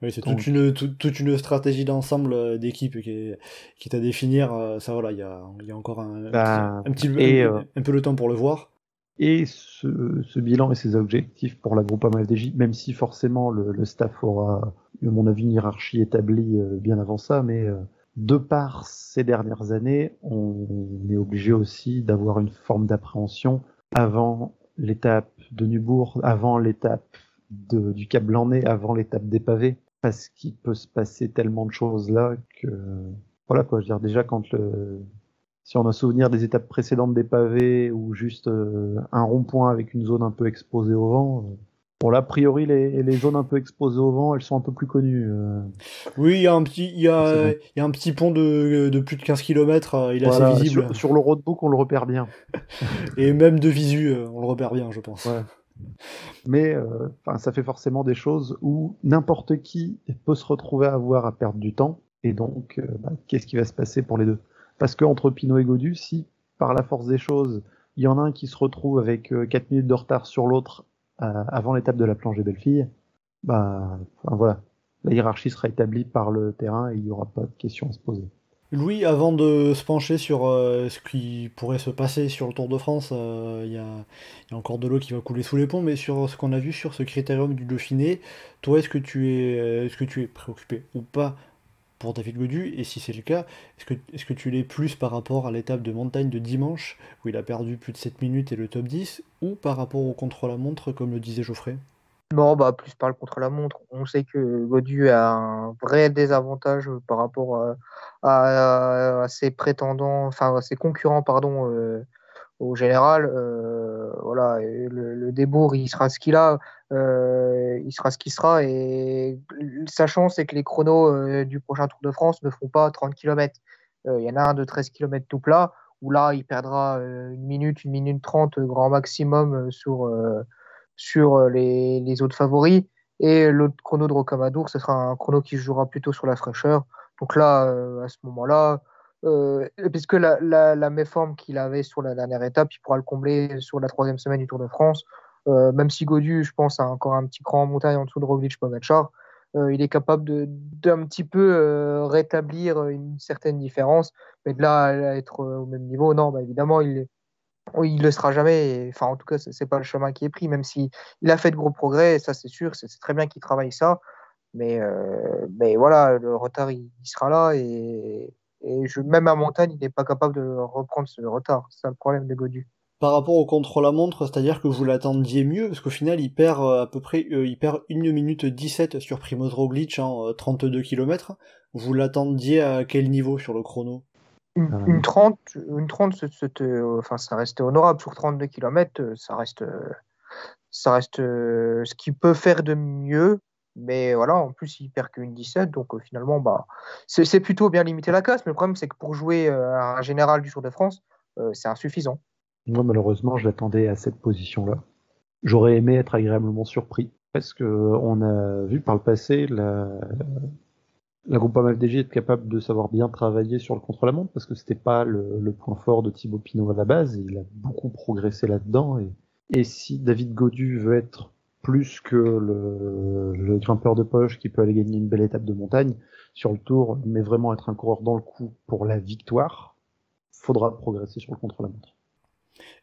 Oui, c'est toute une, toute, toute une stratégie d'ensemble euh, d'équipe qui est, qui est à définir. euh, Ça, voilà, il y a, il y a encore un, un Bah, petit, un, petit- et, un- euh, un peu le temps pour le voir. et ce, ce bilan et ses objectifs pour la Groupama FDJ, même si forcément le, le staff aura, à mon avis, une hiérarchie établie bien avant ça, mais de par ces dernières années, on est obligé aussi d'avoir une forme d'appréhension avant l'étape de Nubourg, avant l'étape de- du Cap Blanc-Nez, avant l'étape des pavés, parce qu'il peut se passer tellement de choses là que voilà quoi, je veux dire déjà quand le si on a souvenir des étapes précédentes des pavés ou juste euh, un rond-point avec une zone un peu exposée au vent. euh, Bon, là, a priori, les, les zones un peu exposées au vent, elles sont un peu plus connues. euh. Oui, il y a un petit, il y a, il y a un petit pont de, de plus de 15 km, il est Voilà, assez visible. Sur, sur le roadbook, on le repère bien. Et même de visu, on le repère bien, je pense. Ouais. Mais euh, ça fait forcément des choses où n'importe qui peut se retrouver à avoir à perdre du temps. Et donc, euh, bah, qu'est-ce qui va se passer pour les deux? Parce que entre Pinot et Godu, si par la force des choses, il y en a un qui se retrouve avec euh, 4 minutes de retard sur l'autre euh, avant l'étape de la planche des belles-filles, bah, voilà, la hiérarchie sera établie par le terrain et il n'y aura pas de questions à se poser. Louis, avant de se pencher sur euh, ce qui pourrait se passer sur le Tour de France, euh, il y, a, encore de l'eau qui va couler sous les ponts, mais sur ce qu'on a vu sur ce critérium du Dauphiné, toi, est-ce que tu es, est-ce que tu es préoccupé ou pas pour David Godu Et si c'est le cas, est-ce que, est que tu l'es plus par rapport à l'étape de montagne de dimanche, où il a perdu plus de 7 minutes et le top 10, ou par rapport au contre-la-montre, comme le disait Geoffrey? Non, bah, plus par le contre-la-montre. On sait que Godu a un vrai désavantage par rapport à, ses prétendants, enfin à ses concurrents, pardon. Euh, au général, euh, voilà, le, le, il sera ce qu'il a, euh, il sera ce qu'il sera. Et sa chance, c'est que les chronos euh, du prochain Tour de France ne feront pas 30 km. Il y en a un de 13 km tout plat, où là, il perdra une minute, une minute trente grand maximum sur, sur les, les, autres favoris. Et l'autre chrono de Rocamadour, ce sera un chrono qui jouera plutôt sur la fraîcheur. Donc là, à ce moment-là, euh, puisque la, la, méforme qu'il avait sur la dernière étape, il pourra le combler sur la troisième semaine du Tour de France. Euh, même si Godu, je pense, a encore un petit cran en montagne en dessous de Roglic Pogacar, euh, il est capable d'un petit peu rétablir une certaine différence. Mais de là à être au même niveau, non, bah, évidemment, il il le sera jamais. enfin, en tout cas, c'est pas le chemin qui est pris, même si il a fait de gros progrès, ça c'est sûr, c'est très bien qu'il travaille ça. Mais, mais voilà, le retard, il sera là et, même à montagne, il n'est pas capable de reprendre ce retard. C'est le problème de Godu. Par rapport au contre-la-montre, c'est-à-dire que vous l'attendiez mieux, parce qu'au final, il perd euh, à peu près euh, il perd 1 minute 17 sur Primoz Roglic en 32 km. Vous l'attendiez à quel niveau sur le chrono? Une, 30, une 30 enfin, ça restait honorable sur 32 km, ça reste, ça reste euh, ce qu'il peut faire de mieux. Mais voilà, en plus, il perd qu'une 17, donc euh, finalement, bah, c'est plutôt bien limité la casse. Mais le problème, c'est que pour jouer euh, un général du Tour de France, euh, c'est insuffisant. Moi, malheureusement, je l'attendais à cette position-là. J'aurais aimé être agréablement surpris, parce qu'on a vu par le passé la, la groupe FDG être capable de savoir bien travailler sur le contre-la-montre, parce que c'était pas le, point fort de Thibaut Pinot à la base. Il a beaucoup progressé là-dedans. Et, et si David Godu veut être plus que le, grimpeur de poche qui peut aller gagner une belle étape de montagne sur le tour, mais vraiment être un coureur dans le coup pour la victoire, faudra progresser sur le contre-la-montre.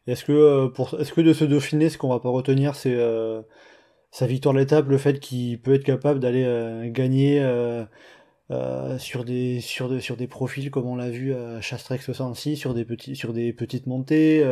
Est-ce que, euh, pour, est-ce que de ce Dauphiné, ce qu'on va pas retenir, c'est euh, sa victoire de l'étape, le fait qu'il peut être capable d'aller euh, gagner sur, des, sur, sur des profils comme on l'a vu à Chastrex 66, sur des, petits, sur des petites montées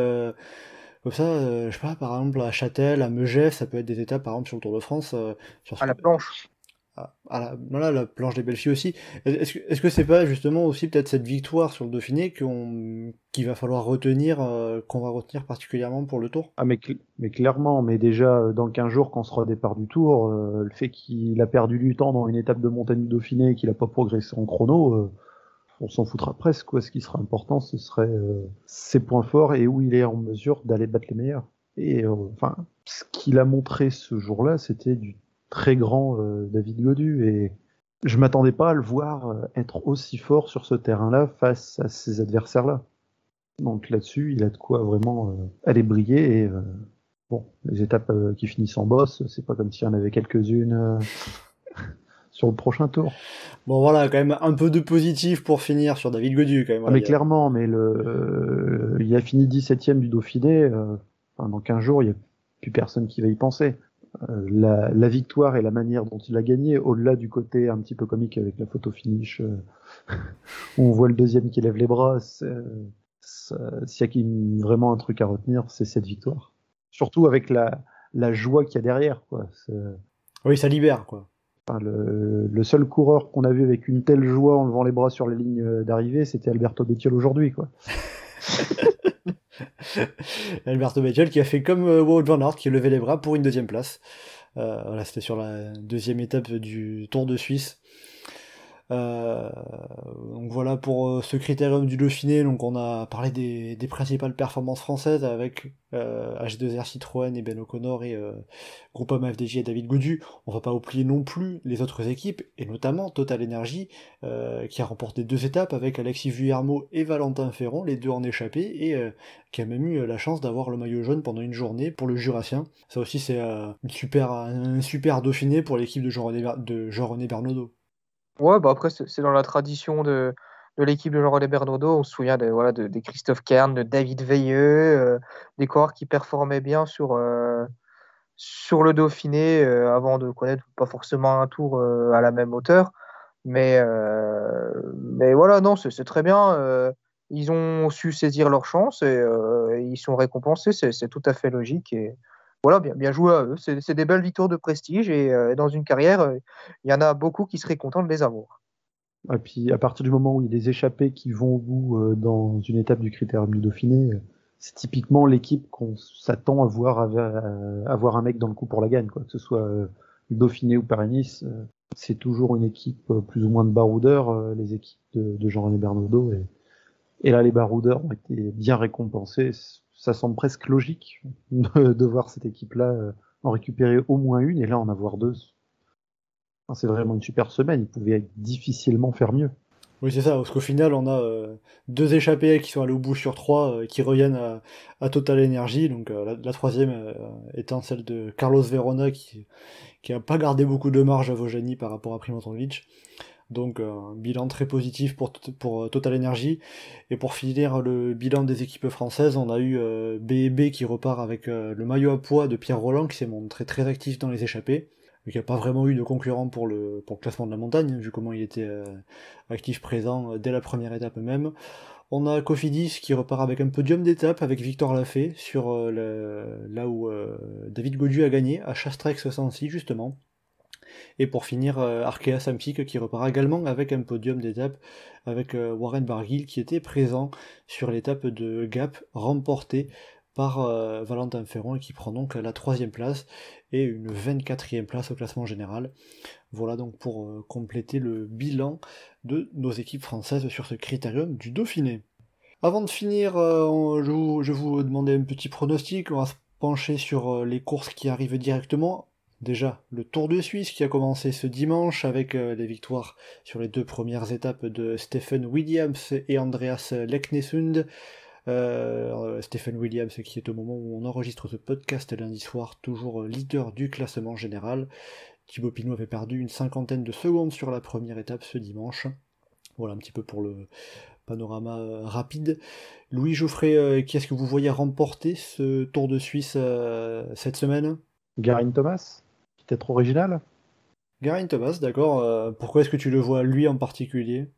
comme ça, euh, je sais pas, par exemple à Châtel, à Megève, ça peut être des étapes, par exemple sur le Tour de France. Euh, sur à la planche. À, la, voilà, la planche des belles filles aussi. Est-ce que est-ce que c'est pas justement aussi peut-être cette victoire sur le Dauphiné qu'on qu'il va falloir retenir, euh, qu'on va retenir particulièrement pour le Tour? Ah mais, mais clairement, mais déjà dans 15 jours quand sera départ du Tour, le fait qu'il a perdu du temps dans une étape de montagne du Dauphiné et qu'il a pas progressé en chrono on s'en foutra presque. Quoi. Ce qui sera important, ce serait euh, ses points forts et où il est en mesure d'aller battre les meilleurs. Et euh, enfin, ce qu'il a montré ce jour-là, c'était du très grand euh, David Godu et je m'attendais pas à le voir être aussi fort sur ce terrain-là face à ces adversaires-là. Donc là-dessus, il a de quoi vraiment aller briller et bon, les étapes qui finissent en boss, c'est pas comme s'il y en avait quelques-unes sur le prochain tour. Bon voilà, quand même un peu de positif pour finir sur David Godu quand même. Ah, mais clairement, mais le, il a fini 17ème du Dauphiné. Euh, dans 15 jours, il n'y a plus personne qui va y penser. Euh, la, la, victoire et la manière dont il a gagné, au-delà du côté un petit peu comique avec la photo finish, euh, où on voit le deuxième qui lève les bras, s'il y a vraiment un truc à retenir, c'est cette victoire. Surtout avec la, la joie qu'il y a derrière. Quoi. Oui, ça libère. quoi le, seul coureur qu'on a vu avec une telle joie en levant les bras sur la ligne euh, d'arrivée, c'était Alberto Bettiol aujourd'hui, quoi. Alberto Bettiol qui a fait comme euh, Wout van Aert, qui levait les bras pour une deuxième place. Euh, voilà, c'était sur la deuxième étape du Tour de Suisse. Euh, donc voilà pour euh, ce critérium du Dauphiné. Donc on a parlé des, des principales performances françaises avec euh, H2R Citroën et Ben O'Connor et euh, Groupama FDJ et David Godu. On va pas oublier non plus les autres équipes et notamment Total Energy euh, qui a remporté deux étapes avec Alexis Vuillermo et Valentin Ferron, les deux en échappé et qui a même eu la chance d'avoir le maillot jaune pendant une journée pour le Jurassien. Ça aussi c'est super, un super Dauphiné pour l'équipe de Jean-René Bernaudot. Ouais, bah après, c'est dans la tradition de, de l'équipe de Jean-René Bernaudot. On se souvient de, voilà, de, Christophe Kern, de David Veilleux, euh, des coureurs qui performaient bien sur, euh, sur le Dauphiné euh, avant de connaître pas forcément un tour à la même hauteur. Mais, mais voilà, non, c'est très bien. ils ont su saisir leur chance et ils sont récompensés. C'est tout à fait logique. Et voilà, bien, joué à eux. C'est des belles victoires de prestige et dans une carrière, il y en a beaucoup qui seraient contents de les avoir. Et puis à partir du moment où il y a des échappés qui vont au bout dans une étape du critère du Dauphiné, c'est typiquement l'équipe qu'on s'attend à voir avoir un mec dans le coup pour la gagne, quoi. Que ce soit euh, Dauphiné ou Paris-Nice, euh, c'est toujours une équipe euh, plus ou moins de baroudeurs, les équipes de, Jean-René Bernaudot. Et, et, là, les baroudeurs ont été bien récompensés. Ça semble presque logique de, voir cette équipe-là en récupérer au moins une et là en avoir deux. c'est vraiment une super semaine. Ils pouvaient difficilement faire mieux. Oui, c'est ça, parce qu'au final, on a euh, deux échappés qui sont allés au bout sur trois, euh, qui reviennent à, Total Energy, donc euh, la, troisième étant celle de Carlos Verona, qui n'a pas gardé beaucoup de marge à Vojani par rapport à Primotovic. Donc un bilan très positif pour, pour Total Energy. Et pour finir le bilan des équipes françaises, on a eu BB qui repart avec le maillot à poids de Pierre Roland, qui s'est montré très actif dans les échappées il n'y pas vraiment eu de concurrent pour le, pour classement de la montagne, vu comment il était euh, actif présent euh, dès la première étape même. On a Cofidis qui repart avec un podium d'étape avec Victor Lafay sur euh, là où David Godu a gagné, à Chastrex 66 justement. Et pour finir, Arkea Samsic qui repart également avec un podium d'étape avec Warren Barguil qui était présent sur l'étape de Gap remportée par Valentin Ferron et qui prend donc la troisième place et une 24e place au classement général. Voilà donc pour euh, compléter le bilan de nos équipes françaises sur ce critérium du Dauphiné. Avant de finir, euh, je, vous, je vous demandais un petit pronostic, on va se pencher sur euh, les courses qui arrivent directement. Déjà, le Tour de Suisse qui a commencé ce dimanche avec les victoires sur les deux premières étapes de Stephen Williams et Andreas Leknesund. Euh, Stephen Williams, qui est au moment où on enregistre ce podcast lundi soir, toujours leader du classement général. Thibaut Pinot avait perdu une cinquantaine de secondes sur la première étape ce dimanche. Voilà un petit peu pour le panorama euh, rapide. Louis Geoffrey, euh, qui est-ce que vous voyez remporter ce Tour de Suisse cette semaine? Garin Thomas, qui était trop original. Garin Thomas, d'accord. pourquoi est-ce que tu le vois lui en particulier?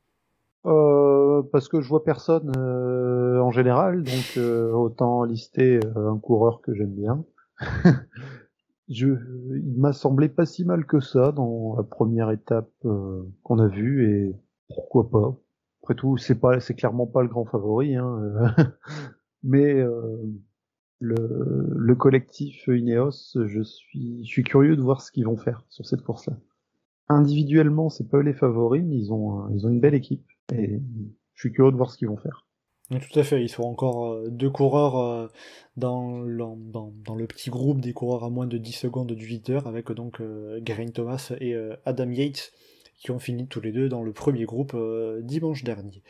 Euh, parce que je vois personne euh, en général, donc euh, autant lister un coureur que j'aime bien. je, il m'a semblé pas si mal que ça dans la première étape qu'on a vue et pourquoi pas. Après tout, c'est pas, c'est clairement pas le grand favori, hein, mais le, le collectif Ineos, je suis, curieux de voir ce qu'ils vont faire sur cette course-là. Individuellement, c'est pas les favoris, mais ils ont, une belle équipe. Et je suis curieux de voir ce qu'ils vont faire. tout à fait, ils sont encore euh, deux coureurs euh, dans, le petit groupe des coureurs à moins de 10 secondes du leader, avec donc euh, Geraint Thomas et Adam Yates, qui ont fini tous les deux dans le premier groupe dimanche dernier.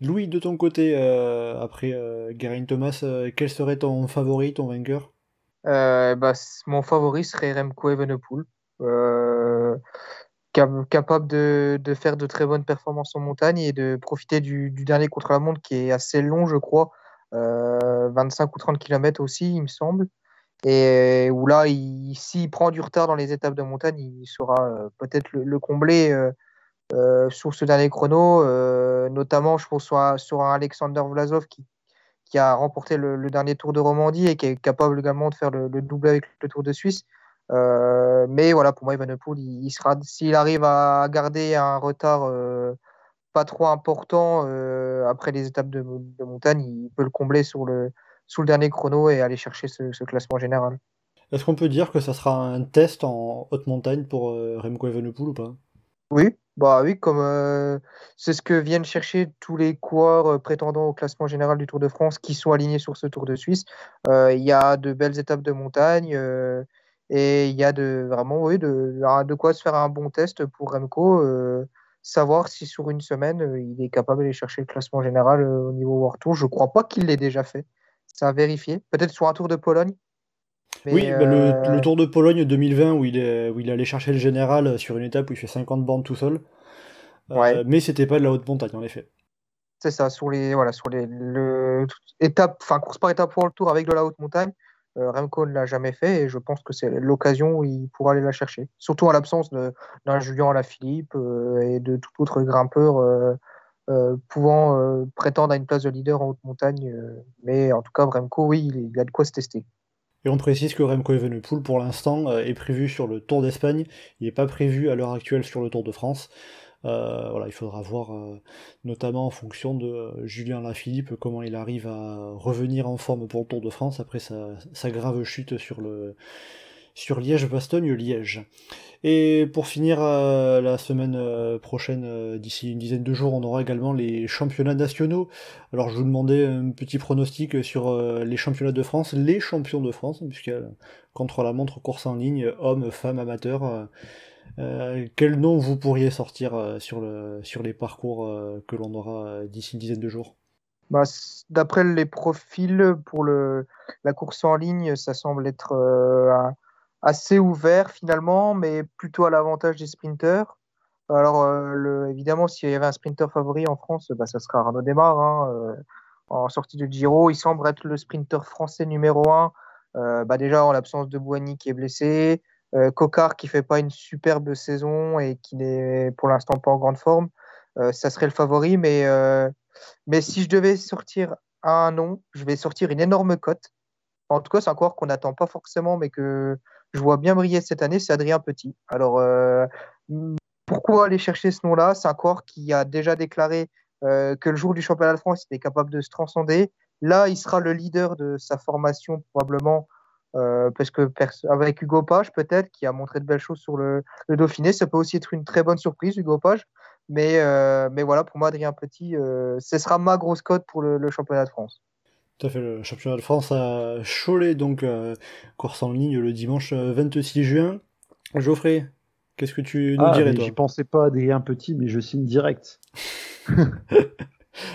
Louis, de ton côté, après Geraint Thomas, quel serait ton favori, ton vainqueur? Bah, Mon favori serait Remco Evenepoel capable de, de, faire de très bonnes performances en montagne et de profiter du, du dernier contre-la-montre qui est assez long, je crois, euh, 25 ou 30 km aussi, il me semble. Et où là, s'il prend du retard dans les étapes de montagne, il saura euh, peut-être le, combler euh, euh, sur ce dernier chrono, notamment, je pense, sur, un Alexander Vlasov qui, a remporté le, dernier Tour de Romandie et qui est capable également de faire le, le double avec le Tour de Suisse. Euh, mais voilà, pour moi, Evenepoel, il, il sera, s'il arrive à garder un retard euh, pas trop important euh, après les étapes de, montagne, il peut le combler sur le, sous le dernier chrono et aller chercher ce, classement général. Est-ce qu'on peut dire que ça sera un test en haute montagne pour Remco Evenepoel ou pas? Oui, bah oui, comme c'est ce que viennent chercher tous les coureurs prétendant au classement général du Tour de France qui sont alignés sur ce Tour de Suisse. Il y a de belles étapes de montagne. Et il y a de, vraiment oui, de, de quoi se faire un bon test pour Remco, euh, savoir si sur une semaine, euh, il est capable d'aller chercher le classement général euh, au niveau World Tour. Je ne crois pas qu'il l'ait déjà fait. Ça à vérifier. Peut-être sur un Tour de Pologne. oui, bah, le, Tour de Pologne 2020 où il, est, où il allait chercher le général sur une étape où il fait 50 bandes tout seul. Ouais. mais c'était pas de la haute montagne en effet. C'est ça, sur les voilà, sur les le, étape, enfin course par étape pour le Tour avec de la haute montagne, Remco ne l'a jamais fait et je pense que c'est l'occasion où il pourra aller la chercher. Surtout en l'absence d'un Julien Alaphilippe et de tout autre grimpeur pouvant prétendre à une place de leader en haute montagne. mais en tout cas, Remco, oui, il, a de quoi se tester. Et on précise que Remco Evenepoel, pour l'instant, euh, est prévu sur le Tour d'Espagne. Il n'est pas prévu à l'heure actuelle sur le Tour de France. Euh, voilà, il faudra voir, euh, notamment en fonction de Julien Lafilippe, comment il arrive à revenir en forme pour le Tour de France après sa grave chute sur le, sur Liège-Bastogne-Liège. Et pour finir, euh, la semaine euh, prochaine, euh, d'ici une dizaine de jours, on aura également les championnats nationaux. Alors je vous demandais un petit pronostic sur les championnats de France, les champions de France, puisque contre la montre course en ligne, hommes, femmes, amateurs. quel nom vous pourriez sortir sur, le, sur les parcours que l'on aura d'ici une dizaine de jours? Bah, D'après les profils pour le, la course en ligne, ça semble être assez ouvert finalement, mais plutôt à l'avantage des sprinteurs. Alors, euh, évidemment, s'il y avait un sprinter favori en France, bah, ça sera Arnaud Desmar. Hein, euh, en sortie de Giro, il semble être le sprinter français numéro un. Euh, bah, déjà, en l'absence de Boigny qui est blessé, Cocard qui fait pas une superbe saison et qui n'est pour l'instant pas en grande forme, ça serait le favori. Mais, mais si je devais sortir un nom, je vais sortir une énorme cote. En tout cas, c'est un coureur qu'on n'attend pas forcément, mais que je vois bien briller cette année, c'est Adrien Petit. Alors, euh, pourquoi aller chercher ce nom-là? C'est un corps qui a déjà déclaré euh, que le jour du championnat de France, il était capable de se transcender. Là, il sera le leader de sa formation, probablement, euh, parce que avec Hugo Page, peut-être, qui a montré de belles choses sur le, Dauphiné, ça peut aussi être une très bonne surprise, Hugo Page. Mais, mais voilà, pour moi, Adrien Petit, ce sera ma grosse cote pour le championnat de France. Tout à fait, le championnat de France à Cholet, donc euh, course en ligne le dimanche 26 euh, juin. Geoffrey, qu'est-ce que tu nous ah, dirais toi? J'y pensais pas un Petit, mais je signe direct.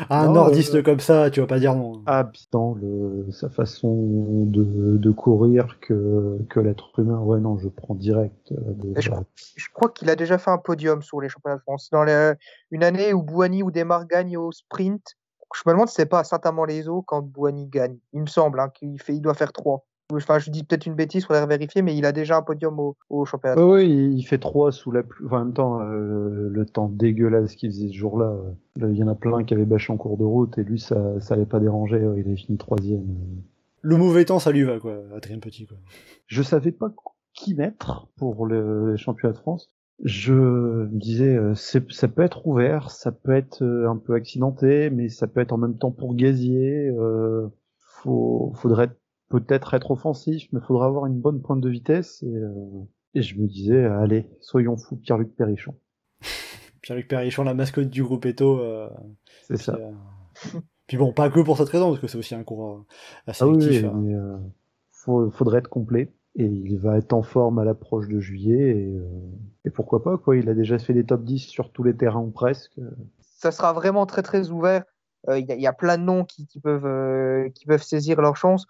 Un nordiste euh, comme ça, tu vas pas dire non. Ah, putain, le, sa façon de, de courir que, que l'être humain, ouais, non, je prends direct. je, je, crois qu'il a déjà fait un podium sur les championnats de France. Dans les, une année où Bouani ou Desmar gagnent au sprint, je me demande si c'est pas à Saint-Amand-les-Eaux quand Boigny gagne. Il me semble hein, qu'il fait, il doit faire 3. Enfin, je dis peut-être une bêtise, faudrait vérifier, mais il a déjà un podium au, championnat. oui, il fait 3 sous la pluie. en même temps, euh, le temps dégueulasse qu'il faisait ce jour-là, euh, il y en a plein qui avaient bâché en cours de route, et lui, ça n'allait pas déranger, il est fini troisième. Le mauvais temps, ça lui va, quoi, Adrien Petit. Quoi. Je savais pas qui mettre pour le championnat de France je me disais, euh, ça peut être ouvert, ça peut être euh, un peu accidenté, mais ça peut être en même temps pour gazier. Euh, faut, faudrait peut-être être offensif, mais faudra avoir une bonne pointe de vitesse. Et, euh, et je me disais, allez, soyons fous, Pierre-Luc Perrichon. Pierre-Luc Perrichon, la mascotte du groupe Eto. c'est ça. puis bon, pas que pour cette raison, parce que c'est aussi un coureur assez ah actif. Oui, hein. mais, faut, faudrait être complet et il va être en forme à l'approche de juillet et, euh, pourquoi pas quoi. Il a déjà fait des top 10 sur tous les terrains ou presque. Ça sera vraiment très très ouvert. Euh, il y, a plein de noms qui, peuvent euh, qui peuvent saisir leur chance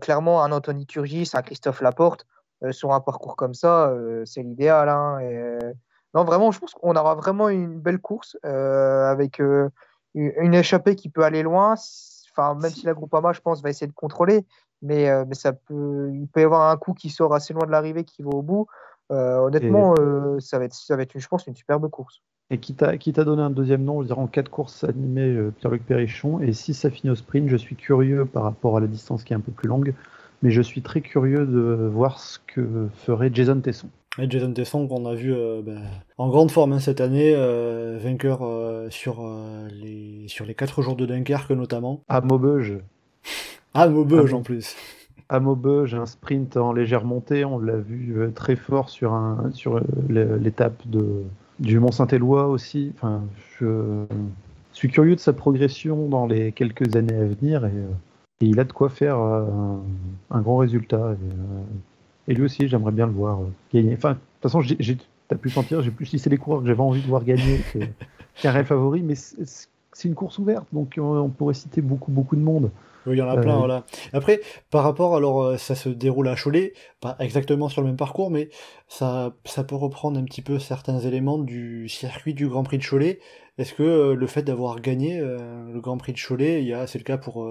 clairement un Anthony Turgis un Christophe Laporte sur un parcours comme ça c'est l'idéal hein, non vraiment je pense qu'on aura vraiment une belle course avec une échappée qui peut aller loin enfin même si la Groupama je pense va essayer de contrôler mais, euh, mais ça peut, il peut y avoir un coup qui sort assez loin de l'arrivée qui va au bout. Euh, honnêtement, euh, ça, va être, ça va être, je pense, une superbe course. Et qui t'a donné un deuxième nom, je dirais en quatre courses animées, Pierre-Luc Perrichon. Et si ça finit au sprint, je suis curieux par rapport à la distance qui est un peu plus longue, mais je suis très curieux de voir ce que ferait Jason Tesson. Et Jason Tesson qu'on a vu ben, en grande forme hein, cette année, vainqueur sur, les, sur les 4 jours de Dunkerque notamment. À Maubeuge. Ah, Maubeuge en plus. À Maubeuge, un sprint en légère montée, on l'a vu euh, très fort sur, un, sur euh, l'étape de, du Mont-Saint-Éloi aussi. Enfin, je suis curieux de sa progression dans les quelques années à venir et, euh, il a de quoi faire un, grand résultat. Et, lui aussi, j'aimerais bien le voir gagner. Enfin, de toute façon, tu as pu sentir, j'ai plus lissé les coureurs que j'avais envie de voir gagner qu'un réel favori, mais c'est une course ouverte, donc on pourrait citer beaucoup, beaucoup de monde. Oui, il y en a plein, voilà. Après, par rapport, alors, ça se déroule à Cholet, pas exactement sur le même parcours, mais ça, ça peut reprendre un petit peu certains éléments du circuit du Grand Prix de Cholet. Est-ce que le fait d'avoir gagné le Grand Prix de Cholet, il y a, c'est le cas pour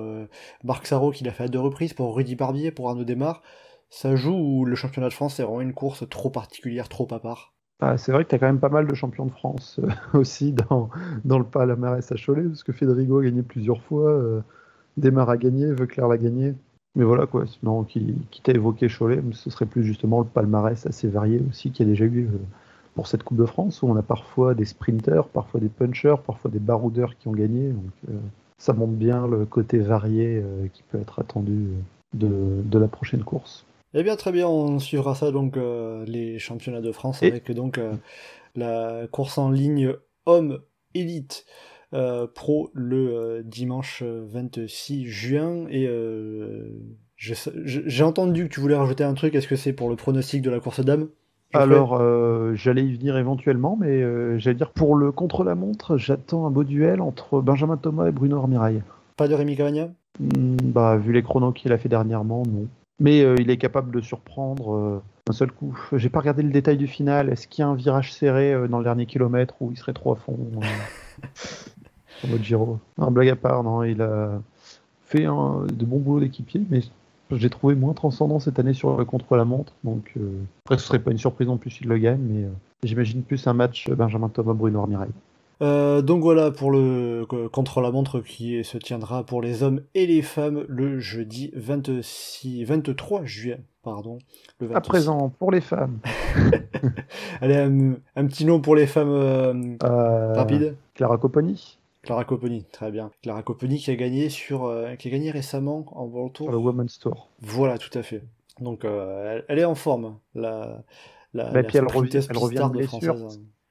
Marc Sarro qui l'a fait à deux reprises, pour Rudy Barbier, pour Arnaud Desmar, ça joue ou le championnat de France c'est vraiment une course trop particulière, trop à part? Ah, c'est vrai que tu as quand même pas mal de champions de France euh, aussi dans, dans le palmarès à Cholet, parce que Federico a gagné plusieurs fois, euh, a gagné, Veuclair l'a gagné. Mais voilà quoi, sinon, qui, qui t'a évoqué Cholet, ce serait plus justement le palmarès assez varié aussi qu'il y a déjà eu euh, pour cette Coupe de France, où on a parfois des sprinters, parfois des punchers, parfois des baroudeurs qui ont gagné. Donc euh, ça montre bien le côté varié qui peut être attendu de la prochaine course. Eh bien, très bien, on suivra ça donc euh, les championnats de France avec donc euh, la course en ligne homme élite euh, pro le dimanche 26 juin. Et j'ai entendu que tu voulais rajouter un truc. Est-ce que c'est pour le pronostic de la course dame alors, j'allais y venir éventuellement, mais j'allais dire pour le contre-la-montre, j'attends un beau duel entre Benjamin Thomas et Bruno Armirail. Pas de Rémi Cavagna? Hmm, Bah, vu les chronos qu'il a fait dernièrement, non. Mais euh, il est capable de surprendre euh, un seul coup. J'ai pas regardé le détail du final. Est-ce qu'il y a un virage serré euh, dans le dernier kilomètre où il serait trop à fond en mode Giro Un blague à part, non. Il a fait un, de bons boulots d'équipier, mais j'ai trouvé moins transcendant cette année sur le contre-la-montre. Donc, après, ce serait pas une surprise non plus s'il le gagne, mais j'imagine plus un match Benjamin Thomas-Bruno Armirail. Euh, donc voilà pour le contre-la-montre qui se tiendra pour les hommes et les femmes le jeudi 26, 23 juillet. Pardon, le À présent, pour les femmes. Allez, un, petit nom pour les femmes euh, euh, rapide. Clara Copponi. Clara Copponi, très bien. Clara Copponi qui a gagné sur, qui a gagné récemment en World Tour. le Women's Tour. Voilà, tout à fait. Donc elle, est en forme. La, la, bah, elle, revient, elle revient de blessure.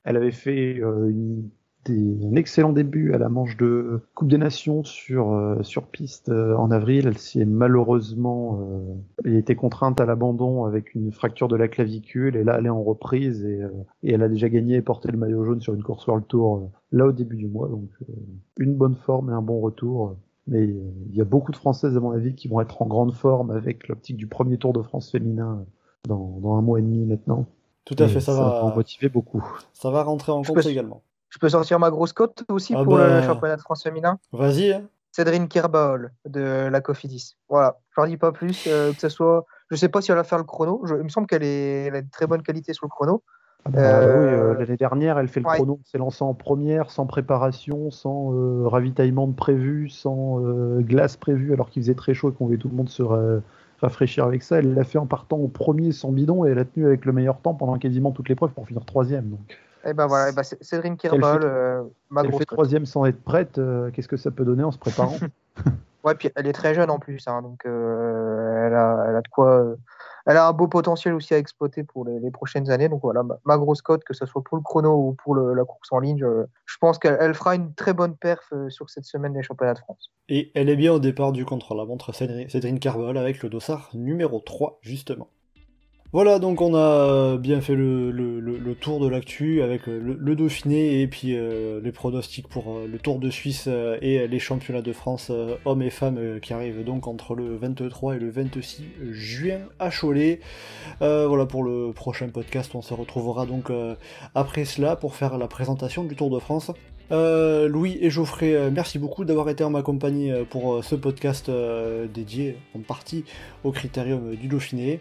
Elle avait fait une un excellent début à la manche de Coupe des Nations sur, euh, sur piste euh, en avril. Elle s'est malheureusement euh, été contrainte à l'abandon avec une fracture de la clavicule et là elle est en reprise et, et elle a déjà gagné et porté le maillot jaune sur une course World Tour là au début du mois. Donc une bonne forme et un bon retour. Mais il y a beaucoup de Françaises à mon avis qui vont être en grande forme avec l'optique du premier Tour de France féminin dans, dans un mois et demi maintenant. Tout à fait, ça, va, en motiver beaucoup. Ça va rentrer en compte également. Je peux sortir ma grosse cote aussi ah pour le bah. championnat de France féminin? Vas-y. Hein. Cédrine Kirbaol de la Cofidis. Voilà, je n'en dis pas plus. Euh, que ce soit, je sais pas si elle va faire le chrono. il me semble qu'elle est... a une très bonne qualité sur le chrono. Ah bah, euh, oui, euh, l'année dernière, elle fait le chrono, s'est lancée en première, sans préparation, sans ravitaillement de prévu, sans glace prévue, alors qu'il faisait très chaud et qu'on voulait tout le monde se rafraîchir avec ça. Elle l'a fait en partant au premier sans bidon et elle a tenu avec le meilleur temps pendant quasiment toutes les preuves pour finir troisième. Donc. Et eh ben voilà, eh ben Cédric Kirbol, euh, ma elle fait troisième sans être prête. Euh, qu'est-ce que ça peut donner en se préparant Ouais, puis elle est très jeune en plus, hein, donc euh, elle, a, elle, a, de quoi. elle a un beau potentiel aussi à exploiter pour les, prochaines années. Donc voilà, ma, grosse cote, que ce soit pour le chrono ou pour la course en ligne, je, pense qu'elle fera une très bonne perf sur cette semaine des championnats de France. Et elle est bien au départ du contre-la-montre Cédric Carvol avec le dossard numéro 3, justement. Voilà, donc on a bien fait le, tour de l'actu avec le, Dauphiné et puis euh, les pronostics pour euh, le Tour de Suisse euh, et les championnats de France hommes et femmes qui arrivent donc entre le 23 et le 26 juin à Cholet. voilà pour le prochain podcast, on se retrouvera donc après cela pour faire la présentation du Tour de France. Louis et Geoffrey, merci beaucoup d'avoir été en ma compagnie pour ce podcast dédié en partie au critérium du Dauphiné.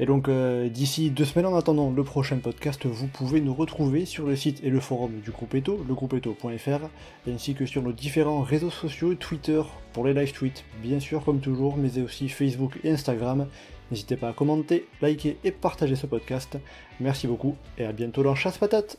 Et donc euh, d'ici deux semaines en attendant le prochain podcast, vous pouvez nous retrouver sur le site et le forum du groupe Eto, legroupeeto.fr, ainsi que sur nos différents réseaux sociaux, Twitter pour les live tweets, bien sûr comme toujours, mais aussi Facebook et Instagram. N'hésitez pas à commenter, liker et partager ce podcast. Merci beaucoup et à bientôt dans Chasse Patate